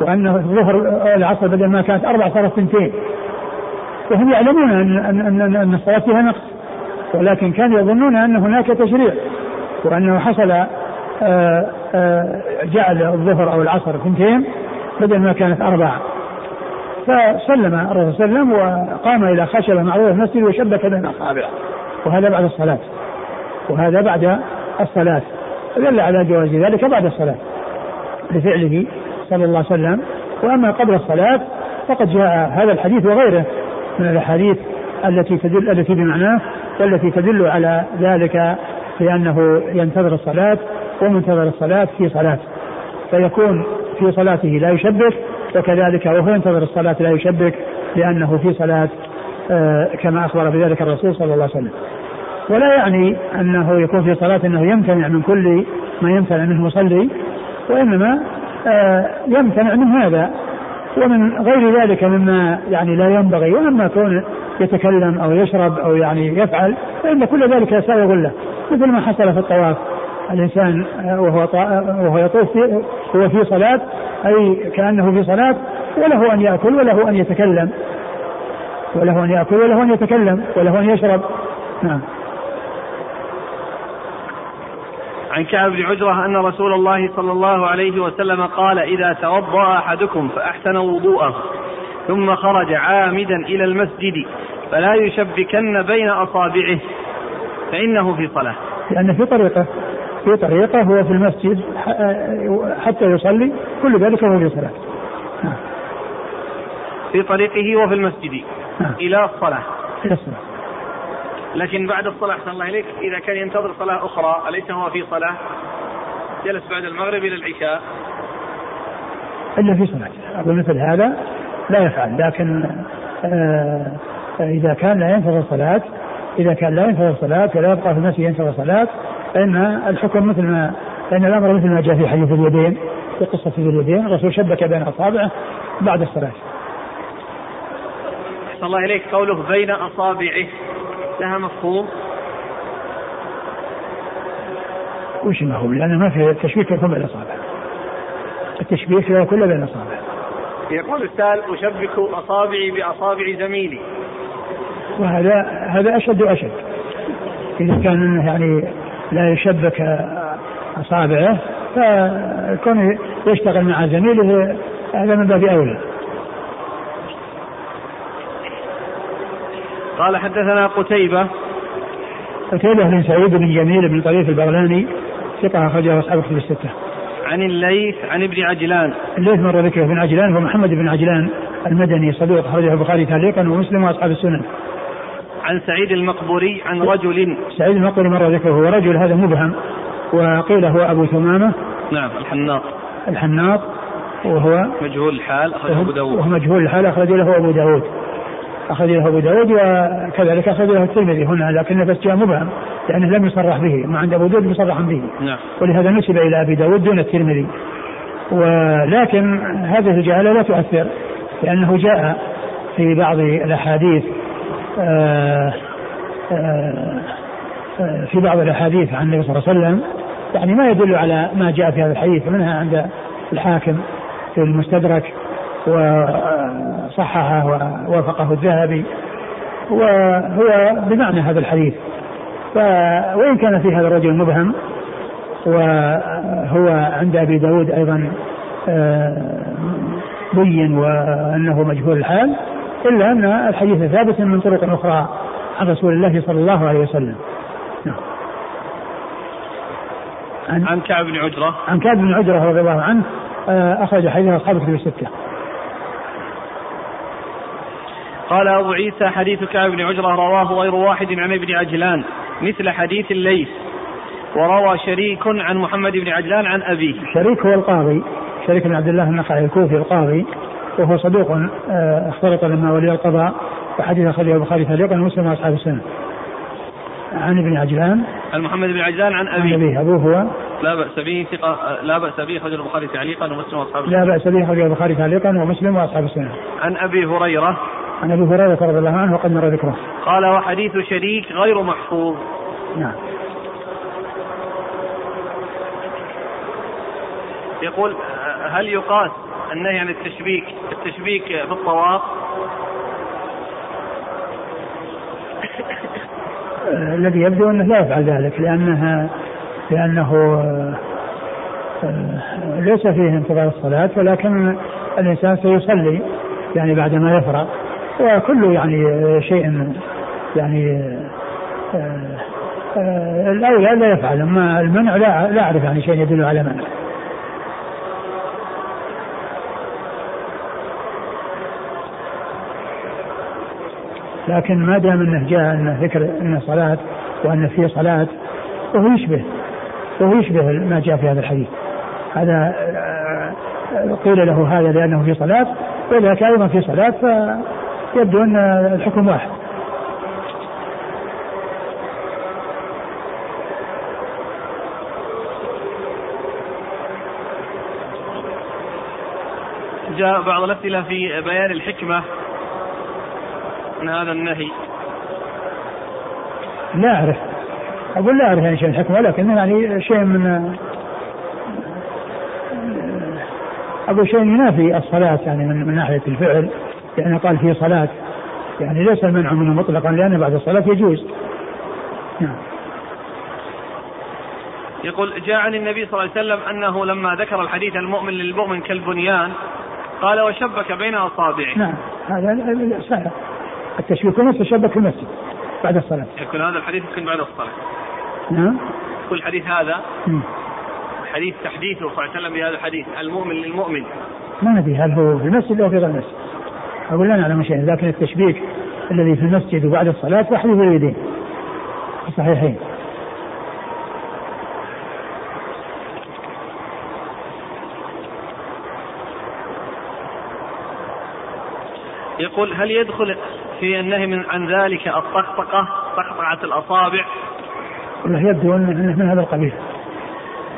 [SPEAKER 2] وأن الظهر العصر بدل ما كانت أربع صارت اثنتين وهم يعلمون أن أن أن, أن الصلاة فيها نقص. ولكن كانوا يظنون أن هناك تشريع. وأنه حصل آه، آه، جعل الظهر أو العصر اثنتين بدل ما كانت أربعة فسلم الرسول صلى الله عليه وسلم وقام إلى خشبة معروفة المسجد وشبك بين أصابعه وهذا بعد الصلاة. وهذا بعد الصلاة. دل على جواز ذلك بعد الصلاة. لفعله صلى الله عليه وسلم. وأما قبل الصلاة فقد جاء هذا الحديث وغيره من الأحاديث التي تدل التي بمعناه والتي تدل على ذلك بأنه ينتظر الصلاة ومنتظر الصلاة في صلاة. فيكون في صلاته لا يشبك وكذلك وهو ينتظر الصلاة لا يشبك لأنه في صلاة آه، كما أخبر بذلك الرسول صلى الله عليه وسلم. ولا يعني أنه يكون في صلاة أنه يمتنع من كل ما يمتنع منه مصلي وإنما آه، يمتنع من هذا. ومن غير ذلك مما يعني لا ينبغي وأما كون يتكلم أو يشرب أو يعني يفعل فإن كل ذلك سائغ له مثل ما حصل في الطواف. الإنسان آه، وهو وهو يطوف هو في صلاة أي كأنه في صلاة وله أن يأكل وله أن يتكلم. وله أن يأكل وله أن يتكلم وله أن يشرب. نعم.
[SPEAKER 1] عن كعب بن عجرة أن رسول الله صلى الله عليه وسلم قال إذا توضأ أحدكم فأحسن وضوءه ثم خرج عامدا إلى المسجد فلا يشبكن بين أصابعه فإنه في صلاة.
[SPEAKER 2] لأن في طريقة. في طريقة هو في المسجد حتى يصلي كل ذلك هو في صلاة.
[SPEAKER 1] في طريقه وفي المسجد. إلى الصلاة.
[SPEAKER 2] إلى الصلاة.
[SPEAKER 1] لكن بعد الصلاة أحسن الله إليك إذا كان ينتظر صلاة أخرى أليس هو في صلاة؟ جلس بعد المغرب إلى العشاء.
[SPEAKER 2] إلا في صلاة. أقول مثل هذا لا يفعل لكن آه إذا كان لا ينتظر صلاة إذا كان لا ينتظر صلاة ولا يبقى في المسجد ينتظر صلاة فإن الحكم مثل ما فإن الأمر مثل ما جاء في حديث اليدين في قصة اليدين الرسول شبك بين أصابعه بعد الصلاة.
[SPEAKER 1] أحسن الله إليك. قوله بين أصابعه. لها مفهوم؟
[SPEAKER 2] وش المفهوم؟ لأن ما في تشبيك يكون بين الأصابع التشبيك لا يكون بين الأصابع
[SPEAKER 1] يقول السائل أشبك أصابعي بأصابع زميلي.
[SPEAKER 2] وهذا هذا أشد وأشد. إذا كان يعني لا يشبك أصابعه فكون يشتغل مع زميله هذا من باب أولى
[SPEAKER 1] قال حدثنا قتيبة
[SPEAKER 2] قتيبة بن سعيد بن جميل بن طريف البغلاني ثقة أخرجه أصحاب كتب الستة.
[SPEAKER 1] عن الليث عن ابن عجلان.
[SPEAKER 2] الليث مر ذكره بن عجلان هو محمد بن عجلان المدني صدوق أخرجه البخاري تعليقا ومسلم وأصحاب السنن.
[SPEAKER 1] عن سعيد المقبوري عن رجل.
[SPEAKER 2] سعيد المقبوري مر ذكره هو رجل هذا مبهم. وقيل هو أبو ثمامة.
[SPEAKER 1] نعم الحناط.
[SPEAKER 2] الحناط وهو
[SPEAKER 1] مجهول الحال أخرجه أبو داود.
[SPEAKER 2] وهو مجهول الحال أخرج له أبو داود. أخرج له أبو داود وكذلك أخرج له الترمذي هنا لكن بس جاء مبهم لأنه لم يصرح به ما عند أبو داود مصرح به.
[SPEAKER 1] نعم.
[SPEAKER 2] ولهذا نسب إلى أبي داود دون الترمذي. ولكن هذه الجهالة لا تؤثر لأنه جاء في بعض الأحاديث في بعض الأحاديث عن النبي صلى الله عليه وسلم يعني ما يدل على ما جاء في هذا الحديث منها عند الحاكم في المستدرك وصححه ووافقه الذهبي وهو بمعنى هذا الحديث. وإن كان في هذا الرجل مبهم وهو عند أبي داود أيضا آه، بين وأنه مجهول الحال إلا أن الحديث ثابت من طرق أخرى عن رسول الله صلى الله عليه وسلم. نعم.
[SPEAKER 1] عن, عن كعب بن عجرة.
[SPEAKER 2] عن كعب بن عجرة رضي الله عنه آه، أخرج حديث أصحاب الكتب الستة.
[SPEAKER 1] قال أبو عيسى حديث كعب بن عجرة رواه غير واحد عن ابن عجلان مثل حديث الليث. وروى شريك عن محمد بن عجلان عن أبيه.
[SPEAKER 2] شريك هو القاضي شريك بن عبد الله النخعي الكوفي القاضي. وهو صدوق آه، اختلط لما ولي القضاء وحديث أخرجه البخاري تعليقا ومسلم وأصحاب السنة. عن ابن عجلان.
[SPEAKER 1] عن محمد بن عجلان عن أبيه.
[SPEAKER 2] عن أبيه أبوه هو.
[SPEAKER 1] لا بأس به ثقة لا بأس به أخرجه البخاري تعليقا ومسلم وأصحاب
[SPEAKER 2] السنة. لا بأس به أخرجه البخاري تعليقا ومسلم وأصحاب السنة.
[SPEAKER 1] عن أبي هريرة.
[SPEAKER 2] عن أبي هريرة رضي الله عنه وقد مر ذكره.
[SPEAKER 1] قال وحديث شريك غير محفوظ.
[SPEAKER 2] نعم.
[SPEAKER 1] يقول هل يقاس النهي عن التشبيك التشبيك في الطواف؟
[SPEAKER 2] الذي يبدو أنه لا يفعل ذلك لانها لأنه آه، ليس فيه انتظار الصلاة ولكن الإنسان سيصلي يعني بعدما يفرغ وكل يعني شيء يعني آه، آه، الاولى لا يفعل أما المنع لا لا أعرف يعني شيء يدل على منع. لكن ما دام أنه جاء انه ذكر انه صلاة وأن فيه صلاة وهو يشبه وهو يشبه ما جاء في هذا الحديث. هذا آه، قيل له هذا لأنه في صلاة وذاك أيضا في صلاة يبدو أن الحكم واحد
[SPEAKER 1] جاء بعض الأسئلة في بيان الحكمة من هذا النهي؟
[SPEAKER 2] لا أعرف. أقول لا أعرف يعني شيء الحكمة لكن يعني شيء من أقول شيء ينافي الصلاة يعني من, من ناحية الفعل لأنه قال في صلاة. يعني ليس المنع منه مطلقا لأن بعد الصلاة يجوز. نعم.
[SPEAKER 1] يقول جاء عن النبي صلى الله عليه وسلم أنه لما ذكر الحديث المؤمن للمؤمن كالبنيان قال وشبك بين أصابعه.
[SPEAKER 2] نعم. هذا صحيح التشبيك نفسه شبك في المسجد بعد الصلاة.
[SPEAKER 1] يكون هذا الحديث يمكن بعد الصلاة.
[SPEAKER 2] نعم.
[SPEAKER 1] كل حديث هذا حديث تحديثه صلى الله عليه وسلم بهذا الحديث. المؤمن للمؤمن.
[SPEAKER 2] ما ندري هل هو في المسجد أو في غير المسجد. أقول لا نعلم شيئا لكن التشبيك الذي في المسجد وبعد الصلاة وحديث اليدين. الصحيحين.
[SPEAKER 1] يقول هل يدخل في النهي من عن ذلك الطقطقة طقطقة الأصابع؟
[SPEAKER 2] والله يبدو أنه من هذا القبيل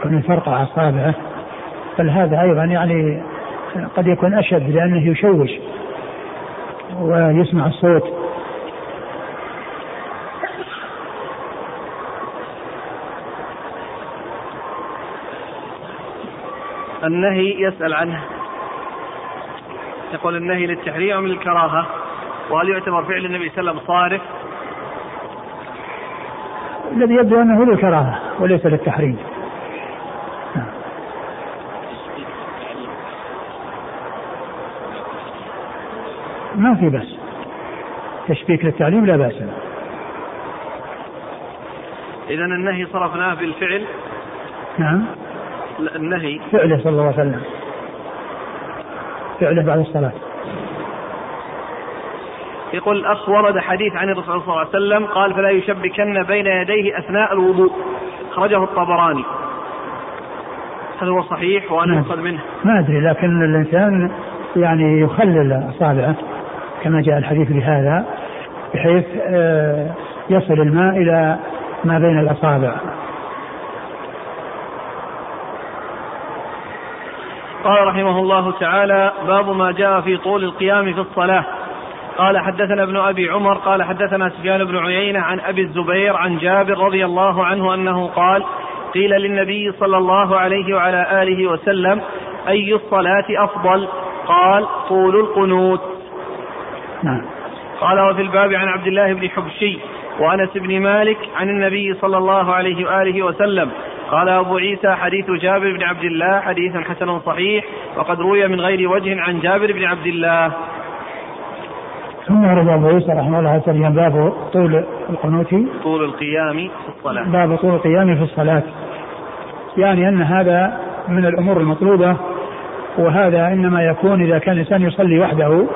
[SPEAKER 2] كون يفرقع أصابعه. بل هذا أيضا يعني قد يكون أشد لأنه يشوش ويسمع الصوت.
[SPEAKER 1] النهي يسأل عنه. يقول النهي للتحريم أم للكراهة وهل يعتبر فعل النبي صلى الله عليه وسلم صارف
[SPEAKER 2] الذي يبدو أنه للكراهة وليس للتحريم. ما في بأس. تشبيك للتعليم لا بأس
[SPEAKER 1] إذا النهي صرفناه بالفعل.
[SPEAKER 2] نعم.
[SPEAKER 1] النهي.
[SPEAKER 2] فعله صلى الله عليه وسلم. فعله بعد الصلاة.
[SPEAKER 1] يقول الأخ ورد حديث عن الرسول صلى الله عليه وسلم قال فلا يشبكن بين يديه أثناء الوضوء. أخرجه الطبراني. هل هو صحيح وأنا نعم. منه؟
[SPEAKER 2] ما أدري لكن الإنسان يعني يخلل أصابعه كما جاء الحديث بهذا بحيث آه، يصل الماء إلى ما بين الأصابع.
[SPEAKER 1] قال رحمه الله تعالى باب ما جاء في طول القيام في الصلاة. قال حدثنا ابن أبي عمر قال حدثنا سفيان بن عيينة عن أبي الزبير عن جابر رضي الله عنه أنه قال قيل للنبي صلى الله عليه وعلى آله وسلم أي الصلاة أفضل؟ قال طول القنوت.
[SPEAKER 2] نعم.
[SPEAKER 1] قال وفي الباب عن عبد الله بن حبشي وأنس بن مالك عن النبي صلى الله عليه وآله وسلم. قال أبو عيسى حديث جابر بن عبد الله حديث حسن صحيح وقد روي من غير وجه عن جابر بن عبد الله.
[SPEAKER 2] ثم ورد أبو عيسى رحمه الله تعالى باب طول القنوت.
[SPEAKER 1] طول القيام في الصلاة.
[SPEAKER 2] باب طول القيام في الصلاة. يعني أن هذا من الأمور المطلوبة وهذا إنما يكون إذا كان الإنسان يصلي وحده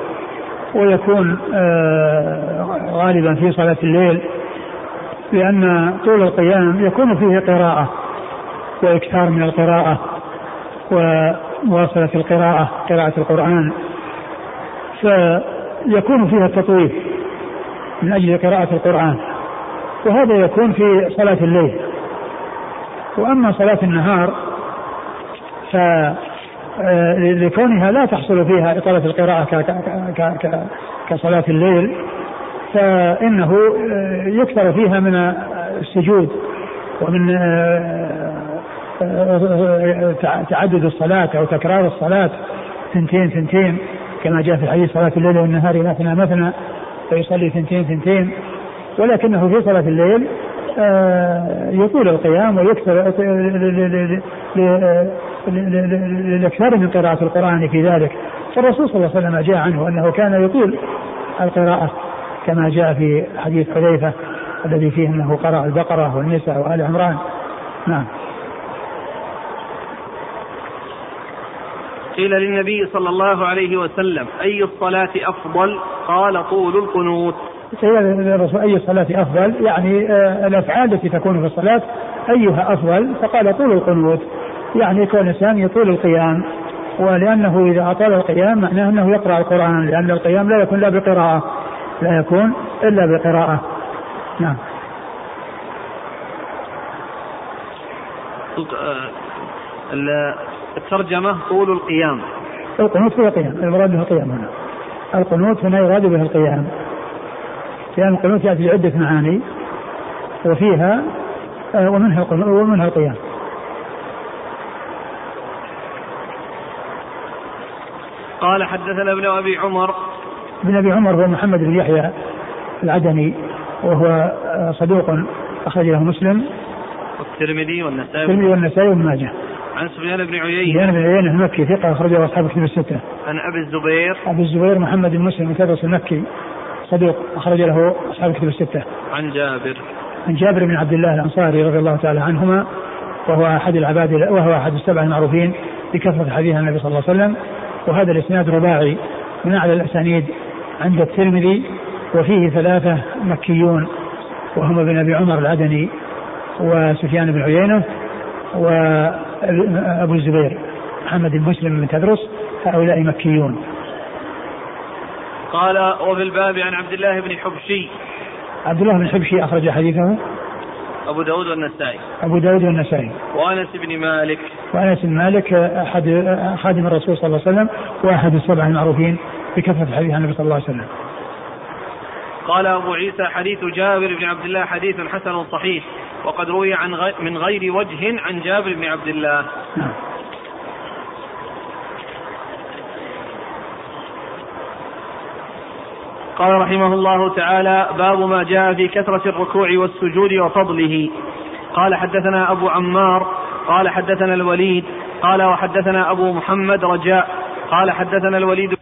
[SPEAKER 2] ويكون آه، غالبا في صلاة الليل لأن طول القيام يكون فيه قراءة وإكثار من القراءة ومواصلة القراءة قراءة القرآن. ف يكون فيها التطويل من أجل قراءة القرآن وهذا يكون في صلاة الليل. وأما صلاة النهار ف آه، لكونها لا تحصل فيها إطالة القراءة كصلاة الليل فإنه آه، يكثر فيها من السجود ومن آه، تعدد الصلاة أو تكرار الصلاة ثنتين ثنتين. كما جاء في حديث صلاة الليل والنهار مثنى مثنى فيصلي ثنتين ثنتين. ولكنه في صلاة الليل آه، يطول القيام ويكثر للاكثار من قراءة القرآن في ذلك. فالرسول صلى الله عليه وسلم جاء عنه أنه كان يطول القراءة كما جاء في حديث حذيفة الذي فيه أنه قرأ البقرة والنساء وآل عمران. نعم.
[SPEAKER 1] قيل للنبي صلى الله عليه وسلم أي الصلاة أفضل؟ قال طول القنوت.
[SPEAKER 2] قيل للرسول أي الصلاة أفضل؟ يعني آه الأفعال التي تكون في الصلاة أيها أفضل؟ فقال طول القنوت. يعني كون الإنسان يطول القيام ولأنه إذا أطال القيام معناه أنه يقرأ القرآن لأن القيام لا يكون إلا بقراءة لا يكون إلا بقراءة. نعم.
[SPEAKER 1] الترجمة طول القيام.
[SPEAKER 2] القنوت هو القيام المراد به القيام هنا. القنوت هنا يراد به القيام لأن القنوت يأتي بعدة معاني وفيها آه، ومنها ومنها القيام.
[SPEAKER 1] قال حدثنا ابن أبي عمر.
[SPEAKER 2] ابن أبي عمر هو محمد بن يحيى العدني وهو آه، صدوق اخرج له مسلم.
[SPEAKER 1] والترمذي والنسائي.
[SPEAKER 2] الترمذي والنسائي وابن ماجه.
[SPEAKER 1] عن سفيان بن عيينة
[SPEAKER 2] سفيان بن عيينة المكي ثقة أخرجه أصحاب كتب الستة.
[SPEAKER 1] عن أبي الزبير
[SPEAKER 2] أبي الزبير محمد بن مسلم المكرس المكي صدوق أخرج له أصحاب كتب الستة.
[SPEAKER 1] عن جابر
[SPEAKER 2] عن جابر بن عبد الله الأنصاري رضي الله تعالى عنهما وهو أحد العباد وهو أحد السبع المعروفين بكثرة حديث النبي صلى الله عليه وسلم وهذا الإسناد رباعي من أعلى الأسانيد عند الترمذي وفيه ثلاثة مكيون وهم ابن أبي عمر العدني وسفيان بن عيينة وأبو الزبير محمد بن مسلم بن تدرس هؤلاء مكيون.
[SPEAKER 1] قال وفي الباب عن عبد الله بن حبشي.
[SPEAKER 2] عبد الله بن حبشي أخرج حديثه.
[SPEAKER 1] أبو داود والنسائي.
[SPEAKER 2] أبو داود والنسائي.
[SPEAKER 1] وأنس بن مالك.
[SPEAKER 2] وأنس بن مالك أحد خادم الرسول صلى الله عليه وسلم وأحد السبع المعروفين بكثرة حديث النبي صلى الله عليه وسلم.
[SPEAKER 1] قال أبو عيسى حديث جابر بن عبد الله حديث حسن صحيح وقد روي عن غي من غير وجه عن جابر بن عبد الله. قال رحمه الله تعالى باب ما جاء في كثرة الركوع والسجود وفضله قال حدثنا أبو عمار قال حدثنا الوليد قال وحدثنا أبو محمد رجاء قال حدثنا الوليد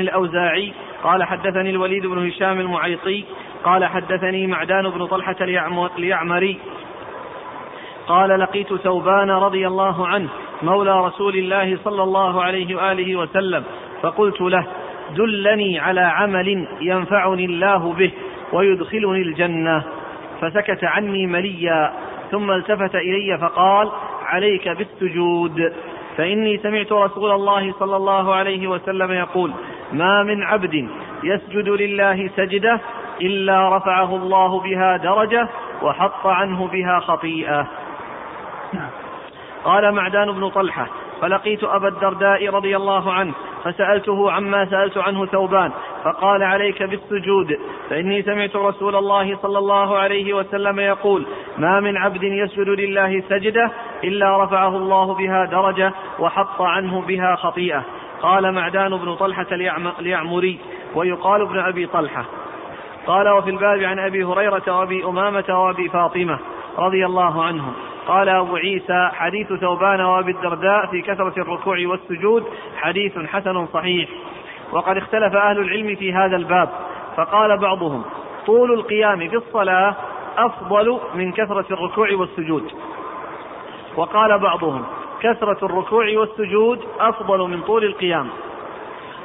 [SPEAKER 1] الأوزاعي قال حدثني الوليد بن هشام المعيطي قال حدثني معدان بن طلحة اليعمري قال لقيت ثوبان رضي الله عنه مولى رسول الله صلى الله عليه وآله وسلم فقلت له دلني على عمل ينفعني الله به ويدخلني الجنة. فسكت عني مليا ثم التفت إلي فقال عليك بالسجود. فإني سمعت رسول الله صلى الله عليه وسلم يقول ما من عبد يسجد لله سجدة إلا رفعه الله بها درجة وحط عنه بها خطيئة. قال معدان بن طلحة فلقيت أبا الدرداء رضي الله عنه فسألته عما سألت عنه ثوبان فقال عليك بالسجود فإني سمعت رسول الله صلى الله عليه وسلم يقول ما من عبد يسجد لله سجدة إلا رفعه الله بها درجة وحط عنه بها خطيئة. قال معدان بن طلحة اليعمري ويقال ابن أبي طلحة. قال وفي الباب عن أبي هريرة وأبي أمامة وأبي فاطمة رضي الله عنهم. قال أبو عيسى حديث ثوبان وأبي الدرداء في كثرة الركوع والسجود حديث حسن صحيح. وقد اختلف أهل العلم في هذا الباب فقال بعضهم طول القيام في الصلاة أفضل من كثرة الركوع والسجود. وقال بعضهم كثرة الركوع والسجود أفضل من طول القيام.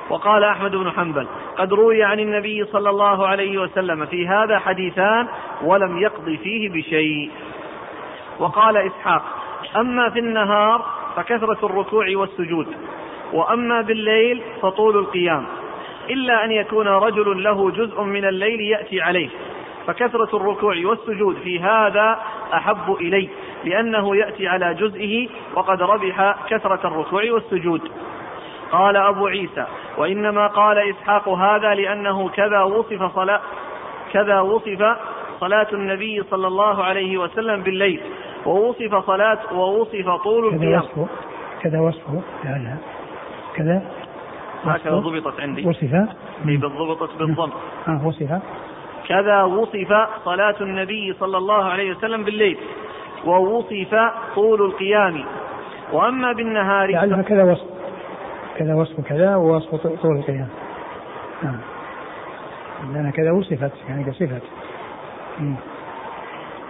[SPEAKER 1] وقال أحمد بن حنبل قد روي عن النبي صلى الله عليه وسلم في هذا حديثان ولم يقض فيه بشيء. وقال إسحاق أما في النهار فكثرة الركوع والسجود وأما بالليل فطول القيام إلا أن يكون رجل له جزء من الليل يأتي عليه. فكثرة الركوع والسجود في هذا أحب إلي لأنه يأتي على جزئه وقد ربح كثرة الركوع والسجود. قال أبو عيسى وإنما قال إسحاق هذا لأنه كذا وصف صلاة كذا وصف صلاة النبي صلى الله عليه وسلم بالليل ووصف صلاة ووصف طول القيام.
[SPEAKER 2] كذا وصفه كذا وصفه لا كذا
[SPEAKER 1] هكذا ضبطت عندي.
[SPEAKER 2] وصف
[SPEAKER 1] ضبطت بالضم.
[SPEAKER 2] آه وصف.
[SPEAKER 1] كذا وصف صلاة النبي صلى الله عليه وسلم بالليل ووصف طول القيام. وأما بالنهار
[SPEAKER 2] لعلها كذا وصف كذا وصف كذا ووصف طول القيام. نعم. لأن كذا وصفت يعني كصفت.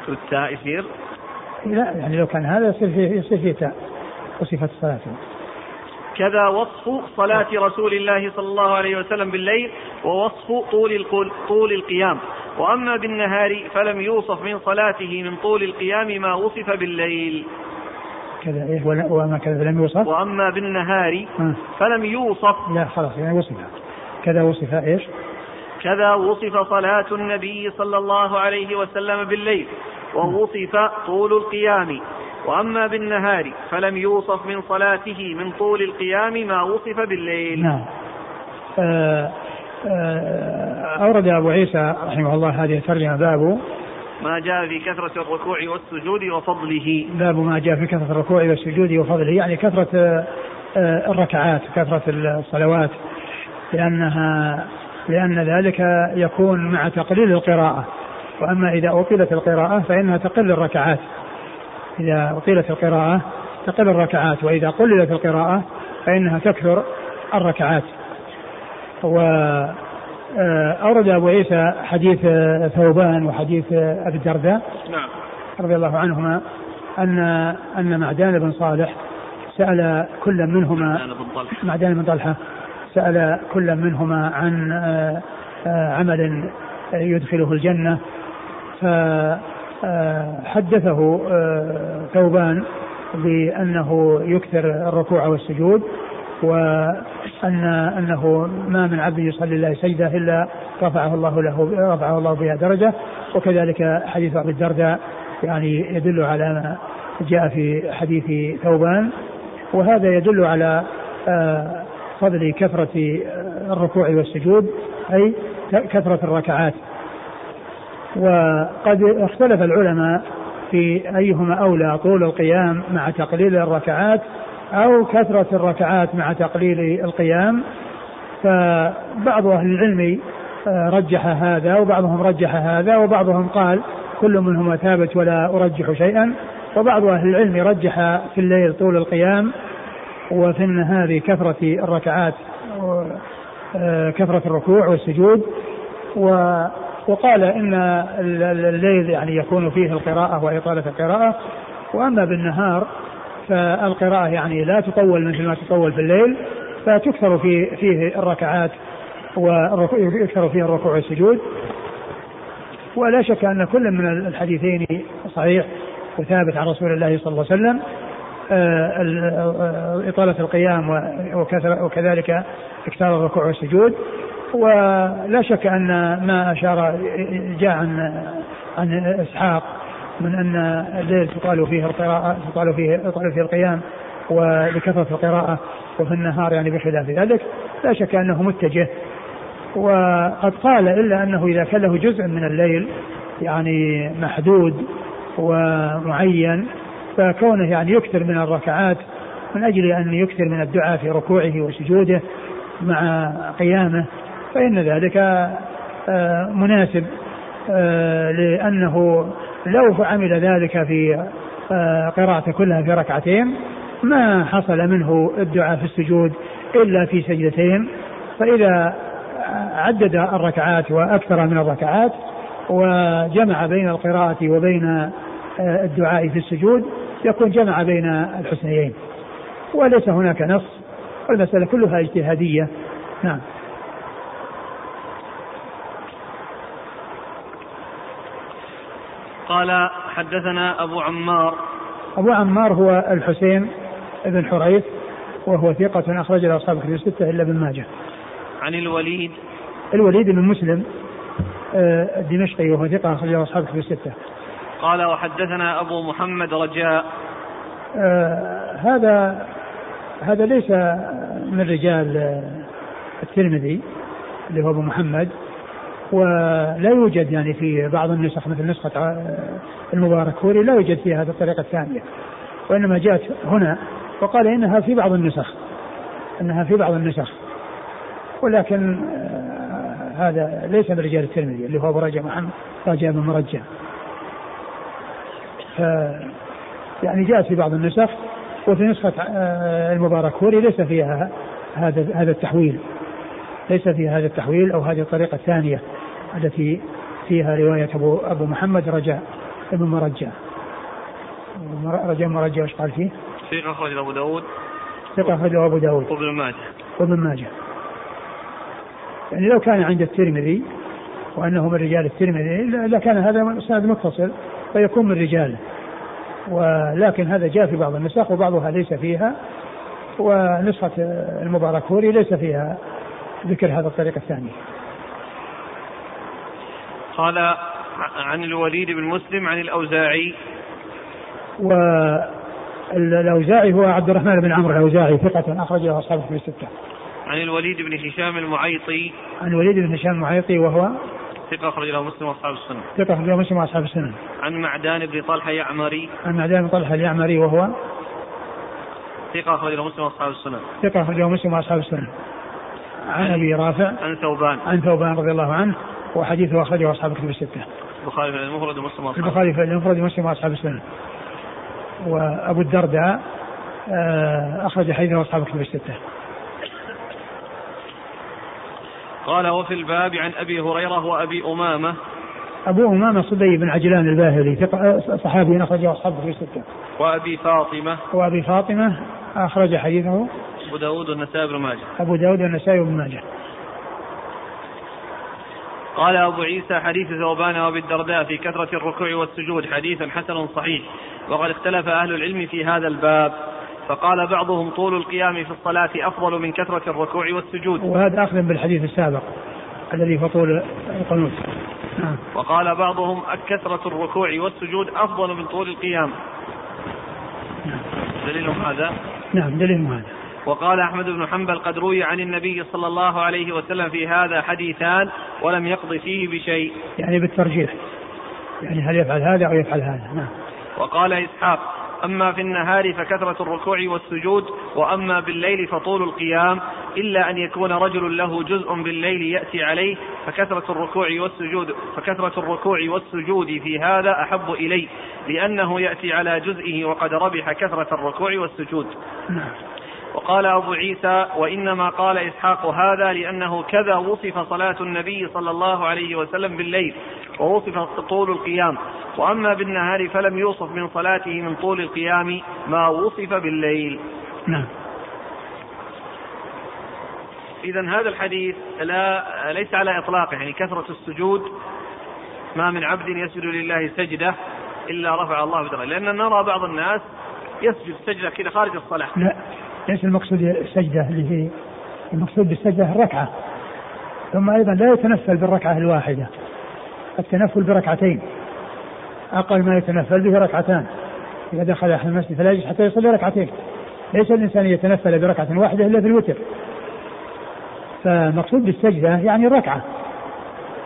[SPEAKER 1] التاء يصير؟
[SPEAKER 2] لا يعني لو كان هذا يصير فيه يصير فيه تاء وصفت الصلاة
[SPEAKER 1] كذا وصف صلاة رسول الله صلى الله عليه وسلم بالليل ووصف طول طول القيام. وأما بالنهار فلم يوصف من صلاته من طول القيام ما وصف بالليل.
[SPEAKER 2] كذا إيه وما كذا لم يوصف؟
[SPEAKER 1] وأما بالنهار فلم يوصف.
[SPEAKER 2] لا خلاص يعني وصف. كذا وصف إيش؟
[SPEAKER 1] كذا وصف صلاة النبي صلى الله عليه وسلم بالليل. ووصف طول القيام. وأما بالنهار فلم يوصف من صلاته من طول القيام ما وصف بالليل.
[SPEAKER 2] نعم. آه آه أورد أبو عيسى رحمه الله هذه الترجمة باب
[SPEAKER 1] ما جاء في كثرة الركوع والسجود وفضله.
[SPEAKER 2] باب ما جاء في كثرة الركوع والسجود وفضله يعني كثرة آه، الركعات كثرة الصلوات لأنها لأن ذلك يكون مع تقليل القراءة. وأما إذا أطيلت القراءة فإنها تقل الركعات. إذا أطيلت القراءة تقل الركعات وإذا قللت القراءة فإنها تكثر الركعات. و آه، أورد أبو عيسى حديث ثوبان وحديث أبي الدرداء
[SPEAKER 1] نعم.
[SPEAKER 2] رضي الله عنهما أن أن معدان بن صالح سأل كل منهما معدان بن طلحة. سأل كل منهما عن آه، آه، عمل يدخله الجنة فحدثه ثوبان بأنه يكثر الركوع والسجود وأن أنه ما من عبد يصلي الله سجدة إلا رفعه الله له رفعه الله بها درجة. وكذلك حديث أبي الدرداء يعني يدل على ما جاء في حديث ثوبان. وهذا يدل على آه، فضل كثرة الركوع والسجود أي كثرة الركعات. وقد اختلف العلماء في أيهما أولى طول القيام مع تقليل الركعات أو كثرة الركعات مع تقليل القيام. فبعض أهل العلم آه، رجح هذا وبعضهم رجح هذا وبعضهم قال كل منهما ثابت ولا أرجح شيئا. وبعض أهل العلم رجح في الليل طول القيام وفي النهار كثرة الركعات آه، كثرة الركوع والسجود. و وقال إن الليل يعني يكون فيه القراءة وإطالة القراءة. وأما بالنهار فالقراءة يعني لا تطول مثل ما تطول في الليل فتكثر في فيه الركعات ويكثر فيه الركوع والسجود. ولا شك أن كل من الحديثين صحيح وثابت عن رسول الله صلى الله عليه وسلم آه، آه، إطالة القيام وكذلك إكثار الركوع والسجود. ولا شك أن ما أشار جاء عن عن إسحاق من أن الليل تطال فيه القراءة تطال فيه يطال فيه القيام ولكثرة القراءة وفي النهار يعني بخلاف ذلك لا شك أنه متجه. وقد قال إلا أنه إذا كان له جزء من الليل يعني محدود ومعين فكونه يعني يكثر من الركعات من أجل أن يكثر من الدعاء في ركوعه وسجوده مع قيامه فإن ذلك آه، مناسب آه، لأنه لو عمل ذلك في آه، قراءته كلها في ركعتين ما حصل منه الدعاء في السجود إلا في سجدتين. فإذا عدد الركعات وأكثر من الركعات وجمع بين القراءة وبين الدعاء في السجود يكون جمع بين الحسنيين. وليس هناك نص والمسألة كلها اجتهادية. نعم.
[SPEAKER 1] قال حدثنا أبو عمار
[SPEAKER 2] أبو عمار هو الحسين بن حريث وهو ثقة أخرج له أصحاب كتب الستة إلا ابن ماجه.
[SPEAKER 1] عن الوليد
[SPEAKER 2] الوليد بن مسلم آه، الدمشقي وهو ثقة أخرج له أصحاب كتب الستة.
[SPEAKER 1] قال وحدثنا أبو محمد رجاء
[SPEAKER 2] آه هذا هذا ليس من رجال آه، الترمذي اللي هو أبو محمد ولا يوجد يعني في بعض النسخ مثل نسخة المبارك كوري لا يوجد فيها هذه الطريقة الثانية وإنما جاءت هنا وقال إنها في بعض النسخ إنها في بعض النسخ ولكن آه، هذا ليس من رجال الترمذي اللي هو أبو رجاء محمد رجاء بن مرجع. ف يعني جاءت في بعض النسخ وفي نسخة آه، المبارك كوري ليس فيها هذا هذا التحويل. ليس فيها هذا التحويل أو هذه الطريقة الثانية التي فيها رواية أبو أبو محمد رجاء ابن مرجع رجاء مرجع إيش قال فيه؟
[SPEAKER 1] ثقة أخرج أبو داود.
[SPEAKER 2] ثقة أخرج أبو داود.
[SPEAKER 1] وابن ماجه.
[SPEAKER 2] وابن ماجه. يعني لو كان عند الترمذي وأنه من رجال الترمذي لكان هذا إسناد متصل فيكون من رجاله ولكن هذا جاء في بعض النسخ وبعضها ليس فيها ونسخة المبارك فوري ليس فيها ذكر هذا الطريق الثاني
[SPEAKER 1] قال عن الوليد بن مسلم عن الأوزاعي
[SPEAKER 2] والأوزاعي هو عبد الرحمن بن عمرو الأوزاعي ثقة أخرجه أصحابه في الستة
[SPEAKER 1] عن الوليد بن هشام المعيطي
[SPEAKER 2] عن الوليد بن هشام المعيطي وهو
[SPEAKER 1] ثقة أخرج له مسلم وأصحاب السنة.
[SPEAKER 2] ثقة أخرج له مسلم وأصحاب السنة.
[SPEAKER 1] عن معدان بن طلحة يعمري.
[SPEAKER 2] عن معدان بن طلحة اليعمري وهو
[SPEAKER 1] ثقة أخرج له مسلم وأصحاب السنة.
[SPEAKER 2] ثقة أخرج له مسلم وأصحاب السنة. عن أبي رافع
[SPEAKER 1] عن ثوبان
[SPEAKER 2] عن ثوبان رضي الله عنه وحديثه أخرجه أصحاب الكتب الستة.
[SPEAKER 1] البخاري في المفرد ومسلم
[SPEAKER 2] وأصحاب البخاري في المفرد ومسلم وأصحاب السنة. وأبو الدرداء آه، أخرج حديثه أصحاب الكتب الستة.
[SPEAKER 1] قال وفي الباب عن أبي هريرة وأبي أمامة
[SPEAKER 2] أبو أمامة صدي بن عجلان الباهلي صحابي أخرجه أصحاب الكتب الستة.
[SPEAKER 1] وأبي فاطمة
[SPEAKER 2] وأبي فاطمة أخرج حديثه
[SPEAKER 1] أبو داود والنسائي بن ماجه.
[SPEAKER 2] أبو داود والنسائي بن ماجه.
[SPEAKER 1] قال أبو عيسى حديث ثوبان وأبي الدرداء في كثرة الركوع والسجود حديث حسن صحيح وقد اختلف أهل العلم في هذا الباب. فقال بعضهم طول القيام في الصلاة أفضل من كثرة الركوع والسجود.
[SPEAKER 2] وهذا أخذ بالحديث السابق الذي هو طول القنوت.
[SPEAKER 1] نعم. وقال بعضهم كثرة الركوع والسجود أفضل من طول القيام. نعم. دليلهم هذا؟
[SPEAKER 2] نعم دليلهم هذا.
[SPEAKER 1] وقال أحمد بن حنبل قد روي عن النبي صلى الله عليه وسلم في هذا حديثان ولم يقض فيه بشيء.
[SPEAKER 2] يعني بالترجيح. يعني هل يفعل هذا أو يفعل هذا؟ نعم.
[SPEAKER 1] وقال إسحاق أما في النهار فكثرة الركوع والسجود وأما بالليل فطول القيام إلا أن يكون رجل له جزء بالليل يأتي عليه فكثرة الركوع والسجود فكثرة الركوع والسجود في هذا أحب إلي لأنه يأتي على جزئه وقد ربح كثرة الركوع والسجود.
[SPEAKER 2] نعم.
[SPEAKER 1] وقال أبو عيسى وإنما قال إسحاق هذا لأنه كذا وصف صلاة النبي صلى الله عليه وسلم بالليل ووصف طول القيام. وأما بالنهار فلم يوصف من صلاته من طول القيام ما وصف بالليل.
[SPEAKER 2] نعم.
[SPEAKER 1] إذا هذا الحديث لا ليس على إطلاقه يعني كثرة السجود ما من عبد يسجد لله سجدة إلا رفع الله بدرجة لأن نرى بعض الناس يسجد سجدة كذا خارج الصلاة.
[SPEAKER 2] لا. ليس المقصود السجدة اللي هي المقصود بالسجدة الركعة. ثم أيضا لا يتنفل بالركعة الواحدة. التنفل بركعتين. أقل ما يتنفل به ركعتان. إذا دخل أحد المسجد فلا يجلس حتى يصلي ركعتين. ليس الإنسان يتنفل بركعة واحدة إلا في الوتر. فالمقصود بالسجدة يعني الركعة.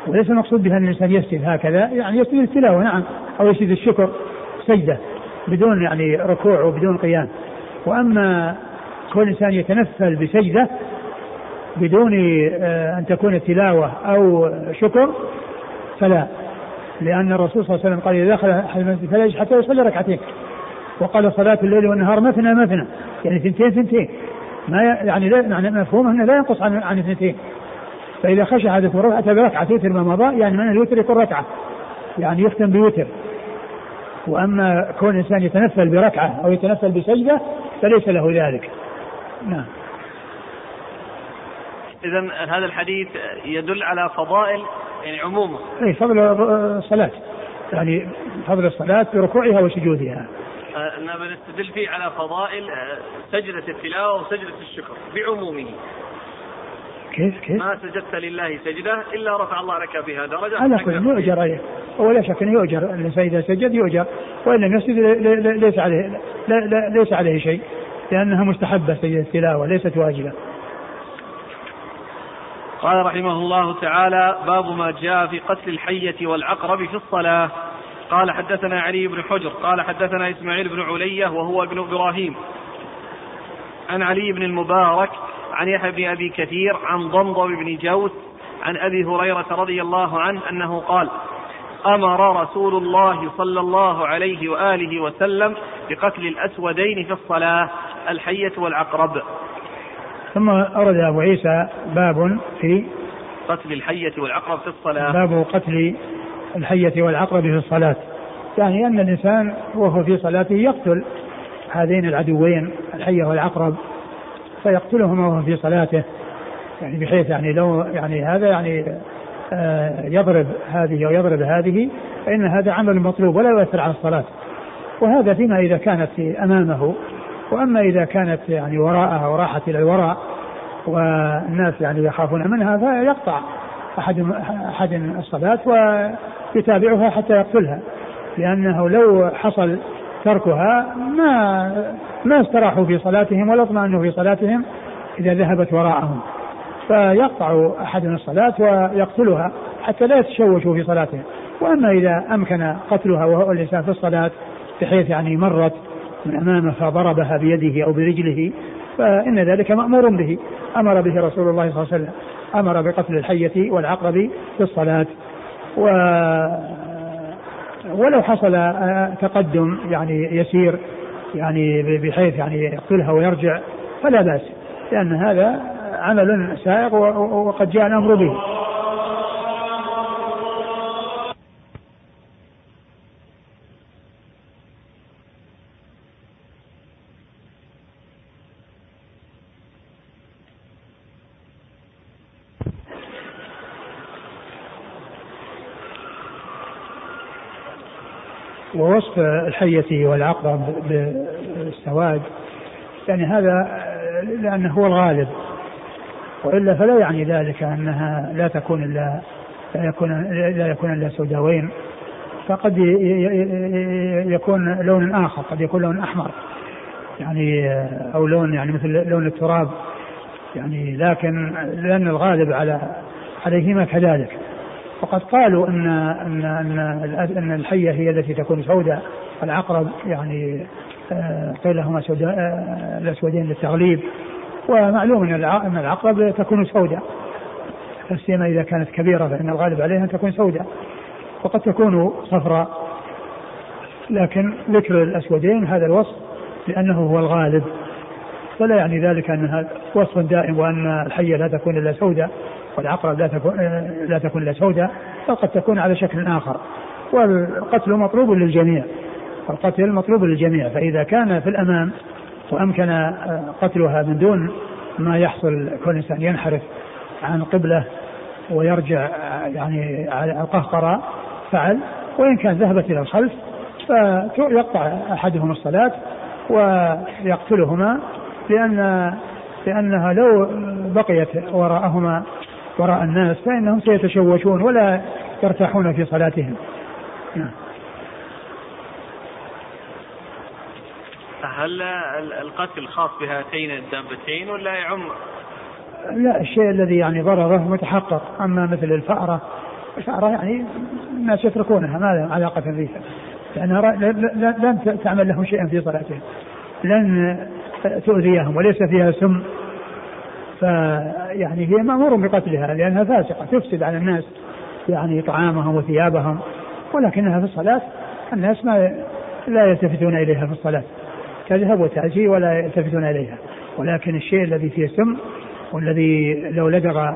[SPEAKER 2] وليس المقصود بها أن الإنسان يسجد هكذا. يعني يسجد التلاوة نعم. أو يسجد الشكر. سجدة بدون يعني ركوع وبدون قيام. وأما كل إنسان يتنفل بسجدة بدون آه، أن تكون تلاوة أو شكر فلا. لأن الرسول صلى الله عليه وسلم قال إذا دخل أحد المسجد فلا حتى يصلي ركعتين. وقال صلاة الليل والنهار مثنى مثنى يعني ثنتين ثنتين. ما يعني لا يعني مفهوم أنه لا ينقص عن عن اثنتين. فإذا خشى أحدكم ركعة بركعة يوتر ما مضى يعني من الوتر يكون ركعة. يعني يختم بوتر. وأما كون الانسان يتنفل بركعة أو يتنفل بسجدة فليس له ذلك. نعم.
[SPEAKER 1] اذا هذا الحديث يدل على فضائل يعني عموما.
[SPEAKER 2] اي فضل الصلاة. يعني فضل الصلاة بركوعها وسجودها.
[SPEAKER 1] أننا بنستدل فيه على فضائل آه، سجدة التلاوة وسجدة الشكر بعمومه.
[SPEAKER 2] كيف كيف؟
[SPEAKER 1] ما سجدت لله سجدة إلا رفع الله لك بها درجة.
[SPEAKER 2] على كل يؤجر ولا شك أنه يؤجر الإنسان إذا سجد يؤجر وإن لم يسجد ليس عليه لا لا ليس عليه شيء. لأنها مستحبة سجدة التلاوة ليست واجبة.
[SPEAKER 1] قال رحمه الله تعالى باب ما جاء في قتل الحية والعقرب في الصلاة. قال حدثنا علي بن حجر قال حدثنا إسماعيل بن علية وهو ابن إبراهيم. عن علي بن المبارك عن يحيى بن أبي كثير عن ضمضم بن جوس عن أبي هريرة رضي الله عنه أنه قال أمر رسول الله صلى الله عليه وآله وسلم بقتل الأسودين في الصلاة الحية والعقرب.
[SPEAKER 2] ثم أورد أبو عيسى باب في
[SPEAKER 1] قتل الحية والعقرب في الصلاة.
[SPEAKER 2] باب قتل الحية والعقرب في الصلاة. يعني أن الإنسان وهو في صلاته يقتل هذين العدوين الحية والعقرب فيقتلهما وهو في صلاته. يعني بحيث يعني لو يعني هذا يعني يضرب هذه ويضرب هذه فإن هذا عمل مطلوب ولا يؤثر على الصلاة. وهذا فيما إذا كانت أمامه وأما إذا كانت يعني وراءها وراحت إلى الوراء والناس يعني يخافون منها فيقطع أحد أحد الصلاة ويتابعها حتى يقتلها. لأنه لو حصل تركها ما ما استراحوا في صلاتهم ولا اطمأنوا في صلاتهم إذا ذهبت وراءهم. فيقطع أحد الصلاة ويقتلها حتى لا يتشوشوا في صلاتهم وأما إذا أمكن قتلها وهو الإنسان في الصلاة بحيث يعني مرت من أمامه فضربها بيده أو برجله فإن ذلك مأمور به. أمر به رسول الله صلى الله عليه وسلم. أمر بقتل الحية والعقرب في الصلاة. و ولو حصل تقدم يعني يسير يعني بحيث يعني يقتلها ويرجع فلا بأس لأن هذا عمل سائغ وقد جاء الأمر به. ووصف الحية والعقرب بالسواد يعني هذا لأنه هو الغالب. وإلا فلا يعني ذلك أنها لا تكون إلا لا يكون لا يكون إلا سوداوين فقد يكون لون آخر قد يكون لون أحمر. يعني أو لون يعني مثل لون التراب. يعني لكن لأن الغالب على عليهما كذلك. وقد قالوا إن إن إن إن الحية هي التي تكون سوداء. العقرب يعني آه، قيل سوداء آه، الاسودين للتغليب. ومعلوم أن العقرب تكون سوداء. سيما إذا كانت كبيرة فإن الغالب عليها أن تكون سوداء. وقد تكون صفراء. لكن ذكر الأسودين هذا الوصف لأنه هو الغالب. فلا يعني ذلك انها وصف دائم وأن الحية لا تكون إلا سوداء والعقرب لا تكون لا تكون إلا سوداء بل قد تكون على شكل آخر. والقتل مطلوب للجميع. القتل مطلوب للجميع. فإذا كان في الأمام وأمكن قتلها من دون ما يحصل كون الانسان ينحرف عن قبلة ويرجع يعني على القهقرة فعل وإن كان ذهبت إلى الخلف فيقطع أحدهم الصلاة ويقتلهما لأن لأنها لو بقيت وراءهما وراء الناس فإنهم سيتشوشون ولا يرتاحون في صلاتهم نعم.
[SPEAKER 1] هل القتل خاص بهاتين الدابتين ولا يعم؟
[SPEAKER 2] لا الشيء الذي يعني ضرره متحقق. أما مثل الفأرة الفأرة يعني الناس يتركونها ما لهم علاقة بها لأنها لن تعمل لهم شيئا في صلاتهم. لن تؤذيهم وليس فيها سم. فيعني هي مأمور بقتلها لأنها فاسقة تفسد على الناس يعني طعامهم وثيابهم. ولكنها في الصلاة الناس ما لا يلتفتون إليها في الصلاة. تذهب وتأتي ولا يلتفتون إليها ولكن الشيء الذي فيه سم والذي لو لدغ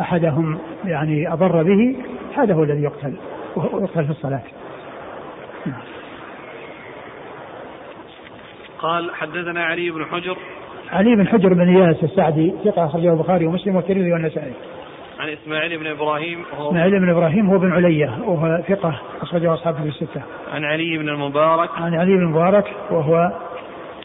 [SPEAKER 2] أحدهم يعني أضر به هذا هو الذي يقتل ويقتل في الصلاة
[SPEAKER 1] قال حدثنا علي بن حجر
[SPEAKER 2] علي بن حجر بن إياس السعدي ثقة أخرجه البخاري ومسلم والترمذي والنسائي.
[SPEAKER 1] عن إسماعيل بن إبراهيم
[SPEAKER 2] وهو إسماعيل بن إبراهيم هو بن علية وهو ثقة أخرجه أصحابه في الستة.
[SPEAKER 1] عن علي بن المبارك
[SPEAKER 2] عن علي بن المبارك وهو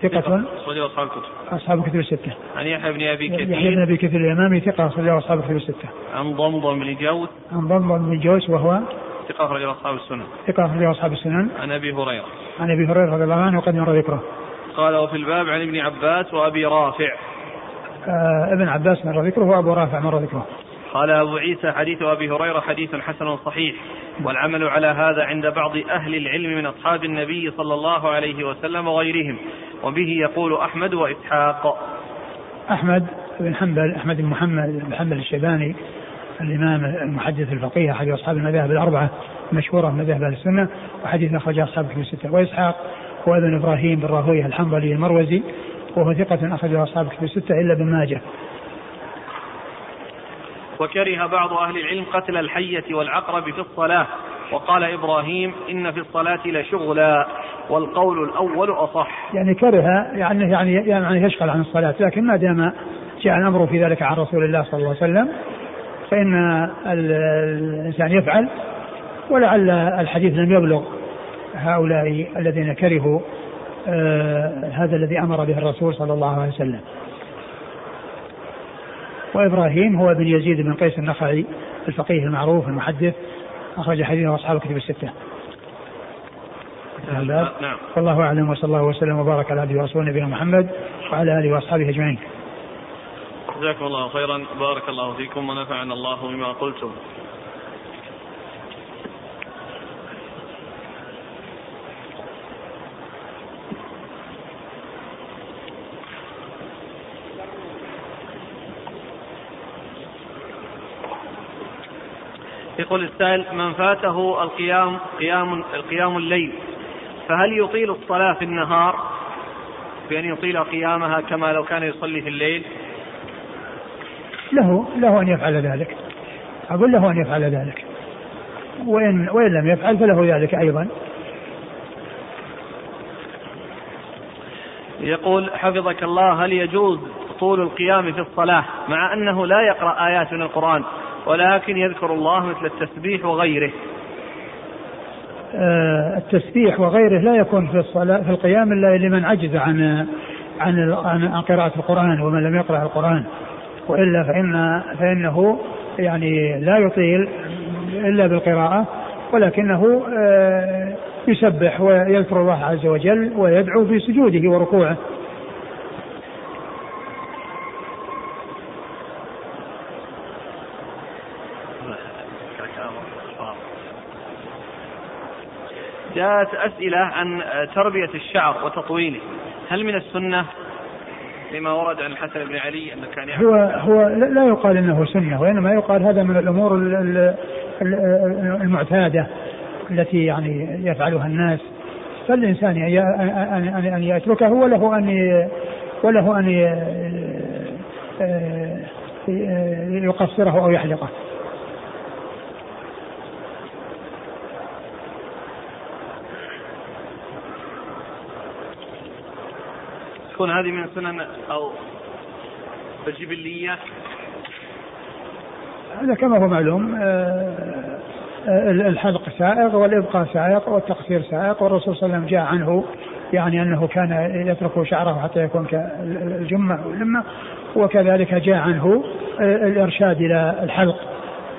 [SPEAKER 2] ثقة
[SPEAKER 1] أخرجه أصحاب الكتب
[SPEAKER 2] أصحاب الكتب الستة.
[SPEAKER 1] عن يحيى بن أبي كثير
[SPEAKER 2] يحيى بن أبي كثير الإمامي ثقة أخرجه أصحاب الكتب الستة.
[SPEAKER 1] عن ضمضم بن جوس
[SPEAKER 2] عن ضمضم بن جوس وهو
[SPEAKER 1] ثقة أخرجه أصحاب السنن.
[SPEAKER 2] ثقة أخرجه أصحاب السنن.
[SPEAKER 1] عن أبي هريرة.
[SPEAKER 2] عن أبي هريرة رضي الله عنه وقد مر ذكره.
[SPEAKER 1] قال وفي الباب عن ابن عباس وأبي رافع.
[SPEAKER 2] آه ابن عباس مر ذكره وأبو رافع مر ذكره.
[SPEAKER 1] قال أبو عيسى حديث أبي هريرة حديث حسن صحيح والعمل على هذا عند بعض أهل العلم من أصحاب النبي صلى الله عليه وسلم وغيرهم وبه يقول أحمد وإسحاق.
[SPEAKER 2] أحمد بن حنبل أحمد بن محمد بن حنبل الشيباني الإمام المحدث الفقيه أحد أصحاب المذاهب الأربعة المشهورة من مذاهب أهل السنة وحديث أخرج أصحاب في الستة. وإسحاق هو أبن إبراهيم بن راهوية الحنظلي المروزي وهو ثقة أخرج أصحاب في الستة إلا ابن ماجه.
[SPEAKER 1] وكره بعض أهل العلم قتل الحية والعقرب في الصلاة. وقال إبراهيم إن في الصلاة لشغلا والقول الأول أصح.
[SPEAKER 2] يعني كره يعني يعني يعني يشغل عن الصلاة لكن ما دام جاء الأمر في ذلك عن رسول الله صلى الله عليه وسلم فإن الإنسان يفعل ولعل الحديث لم يبلغ هؤلاء الذين كرهوا آه هذا الذي أمر به الرسول صلى الله عليه وسلم. وإبراهيم هو ابن يزيد بن قيس النخعي الفقيه المعروف المحدث. أخرج حديثه أصحاب الكتب الستة.
[SPEAKER 1] نعم.
[SPEAKER 2] والله أعلم وصلى الله وسلم وبارك على عبده ورسوله نبينا محمد وعلى آله وأصحابه أجمعين.
[SPEAKER 1] جزاكم الله خيرا. بارك الله فيكم ونفعنا الله بما قلتم. يقول السائل من فاته القيام قيام القيام الليل فهل يطيل الصلاة في النهار؟ بأن يطيل قيامها كما لو كان يصلي في الليل؟
[SPEAKER 2] له له أن يفعل ذلك. أقول له أن يفعل ذلك. وإن وإن لم يفعل فله ذلك أيضا.
[SPEAKER 1] يقول حفظك الله هل يجوز طول القيام في الصلاة مع أنه لا يقرأ آيات من القرآن؟ ولكن يذكر الله مثل التسبيح وغيره.
[SPEAKER 2] آه، التسبيح وغيره لا يكون في الصلاة في القيام إلا لمن عجز عن عن عن قراءة القرآن ومن لم يقرأ القرآن. وإلا فإن فإنه يعني لا يطيل إلا بالقراءة ولكنه آه، يسبح ويذكر الله عز وجل ويدعو في سجوده وركوعه.
[SPEAKER 1] جاءت أسئلة عن تربية الشعر وتطويله. هل من السنة لما ورد عن الحسن بن علي أنه كان
[SPEAKER 2] هو هو لا يقال إنه سنة وإنما يقال هذا من الأمور المعتادة التي يعني يفعلها الناس. فالإنسان أن ان يتركه وله أن وله أن يقصره أو يحلقه.
[SPEAKER 1] تكون هذه من سنن أو الجبلية؟
[SPEAKER 2] هذا كما هو معلوم آه، آه، الحلق سائغ والإبقاء سائغ والتقصير سائغ والرسول صلى الله عليه وسلم جاء عنه يعني أنه كان يترك شعره حتى يكون كالجمة واللمة وكذلك جاء عنه آه، الإرشاد إلى الحلق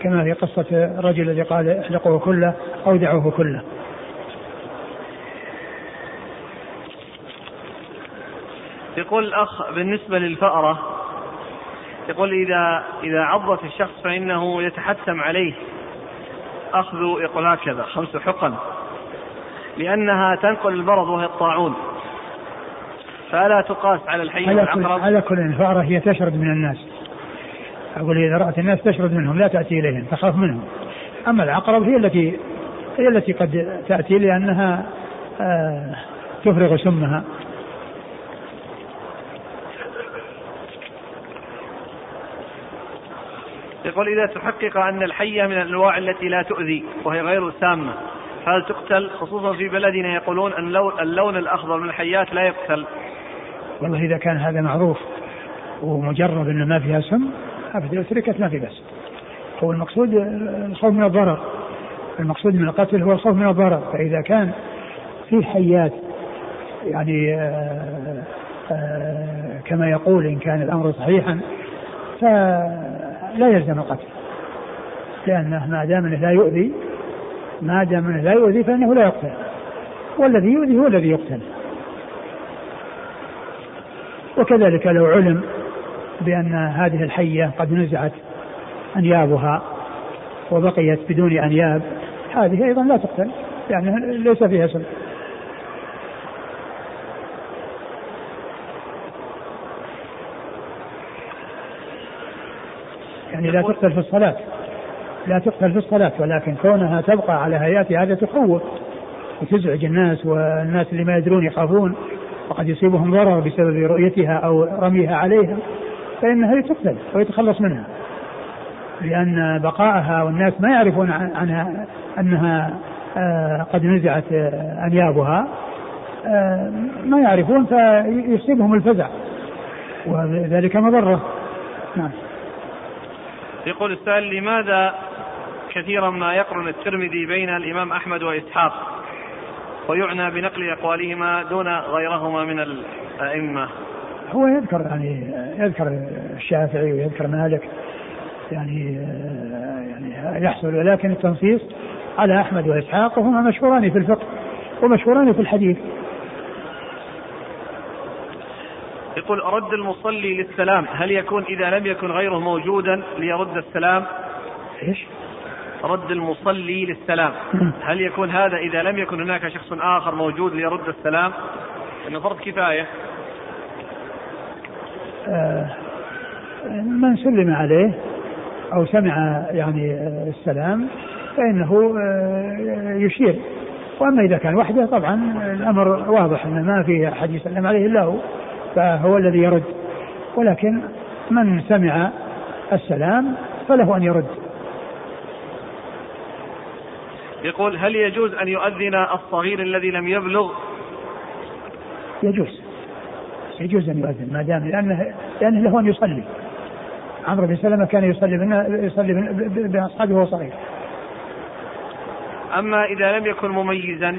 [SPEAKER 2] كما في قصة الرجل الذي قال احلقوه كله أو دعوه كله.
[SPEAKER 1] يقول الأخ بالنسبة للفأرة يقول إذا إذا عضت الشخص فإنه يتحتم عليه أخذ يقول هكذا خمس حقن لأنها تنقل المرض وهي الطاعون. فألا تقاس على الحي والعقرب؟
[SPEAKER 2] على كل الفأرة هي تشرد من الناس. أقول إذا رأت الناس تشرد منهم لا تأتي إليهم تخاف منهم. أما العقرب هي التي هي التي قد تأتي لأنها آه تفرغ سمها.
[SPEAKER 1] يقول إذا تحقق أن الحية من الأنواع التي لا تؤذي وهي غير سامة هل تقتل؟ خصوصا في بلدنا يقولون أن اللون الأخضر من الحيات لا يقتل.
[SPEAKER 2] والله إذا كان هذا معروف ومجرد أنه ما فيها سم أبدا لو تركت ما في بس هو المقصود الخوف من الضرر. المقصود من القتل هو الخوف من الضرر. فإذا كان في حيات يعني آآ آه، آآ آه، كما يقول إن كان الأمر صحيحا لا يلزم القتل. لأنه ما دام أنه لا يؤذي ما دام أنه لا يؤذي فإنه لا يقتل. والذي يؤذي هو الذي يقتل. وكذلك لو علم بأن هذه الحية قد نزعت أنيابها وبقيت بدون أنياب هذه أيضا لا تقتل يعني ليس فيها سلم يعني لا تقتل في الصلاة. لا تقتل في الصلاة ولكن كونها تبقى على هيئتها هذا تخوف. وتزعج الناس والناس اللي ما يدرون يخافون. وقد يصيبهم ضرر بسبب رؤيتها أو رميها عليها فإنها تقتل ويتخلص منها. لأن بقائها والناس ما يعرفون عنها أنها آه، قد نزعت آه، أنيابها. آه، ما يعرفون فيصيبهم الفزع. وذلك مضرة. نعم.
[SPEAKER 1] يقول السائل لماذا كثيرا ما يقرن الترمذي بين الإمام أحمد وإسحاق؟ ويعنى بنقل أقوالهما دون غيرهما من الأئمة.
[SPEAKER 2] هو يذكر يعني يذكر الشافعي ويذكر مالك يعني يعني يحصل ولكن التنصيص على أحمد وإسحاق وهما مشهوران في الفقه ومشهوران في الحديث.
[SPEAKER 1] يقول رد المصلي للسلام هل يكون إذا لم يكن غيره موجودا ليرد السلام؟
[SPEAKER 2] إيش؟
[SPEAKER 1] رد المصلي للسلام هل يكون هذا إذا لم يكن هناك شخص آخر موجود ليرد السلام؟ إنه فرض كفاية.
[SPEAKER 2] آه من سلم عليه أو سمع يعني السلام فإنه آه يشير. وأما إذا كان وحده طبعا الأمر واضح أنه ما في أحد يسلم عليه إلا هو. فهو الذي يرد. ولكن من سمع السلام فله أن يرد.
[SPEAKER 1] يقول هل يجوز أن يؤذن الصغير الذي لم يبلغ؟
[SPEAKER 2] يجوز. يجوز أن يؤذن ما دام لأنه لأنه له أن يصلي. عمرو بن سلمة كان يصلي يصلي بأصحابه وهو صغير.
[SPEAKER 1] أما إذا لم يكن مميزا؟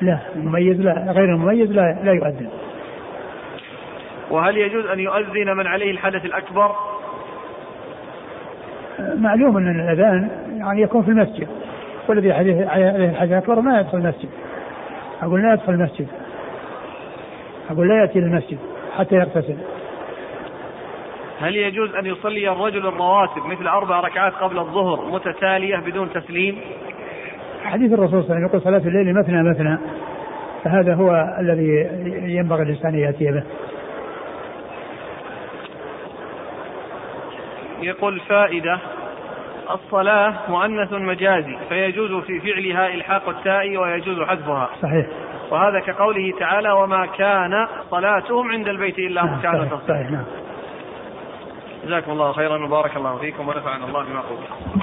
[SPEAKER 2] لا مميز لا غير المميز لا لا يؤذن.
[SPEAKER 1] وهل يجوز أن يؤذن من عليه الحدث الأكبر؟
[SPEAKER 2] معلوم أن الأذان يعني يكون في المسجد. والذي عليه الحدث الأكبر ما يدخل المسجد. أقول لا يدخل المسجد. أقول لا يأتي للمسجد حتى يغتسل.
[SPEAKER 1] هل يجوز أن يصلي الرجل الرواتب مثل أربع ركعات قبل الظهر متتالية بدون تسليم؟
[SPEAKER 2] حديث الرسول صلى الله عليه وسلم يقول صلاة الليل مثنى مثنى. فهذا هو الذي ينبغي الإنسان يأتي به.
[SPEAKER 1] يقول فائدة. الصلاة مؤنث مجازي فيجوز في فعلها إلحاق التاء ويجوز حذفها.
[SPEAKER 2] صحيح.
[SPEAKER 1] وهذا كقوله تعالى وما كان صلاتهم عند البيت إلا
[SPEAKER 2] نعم،
[SPEAKER 1] مكان
[SPEAKER 2] صحيح، صحيح، نعم.
[SPEAKER 1] جزاكم الله خيرا وبارك الله فيكم ونفعنا الله بما قلتم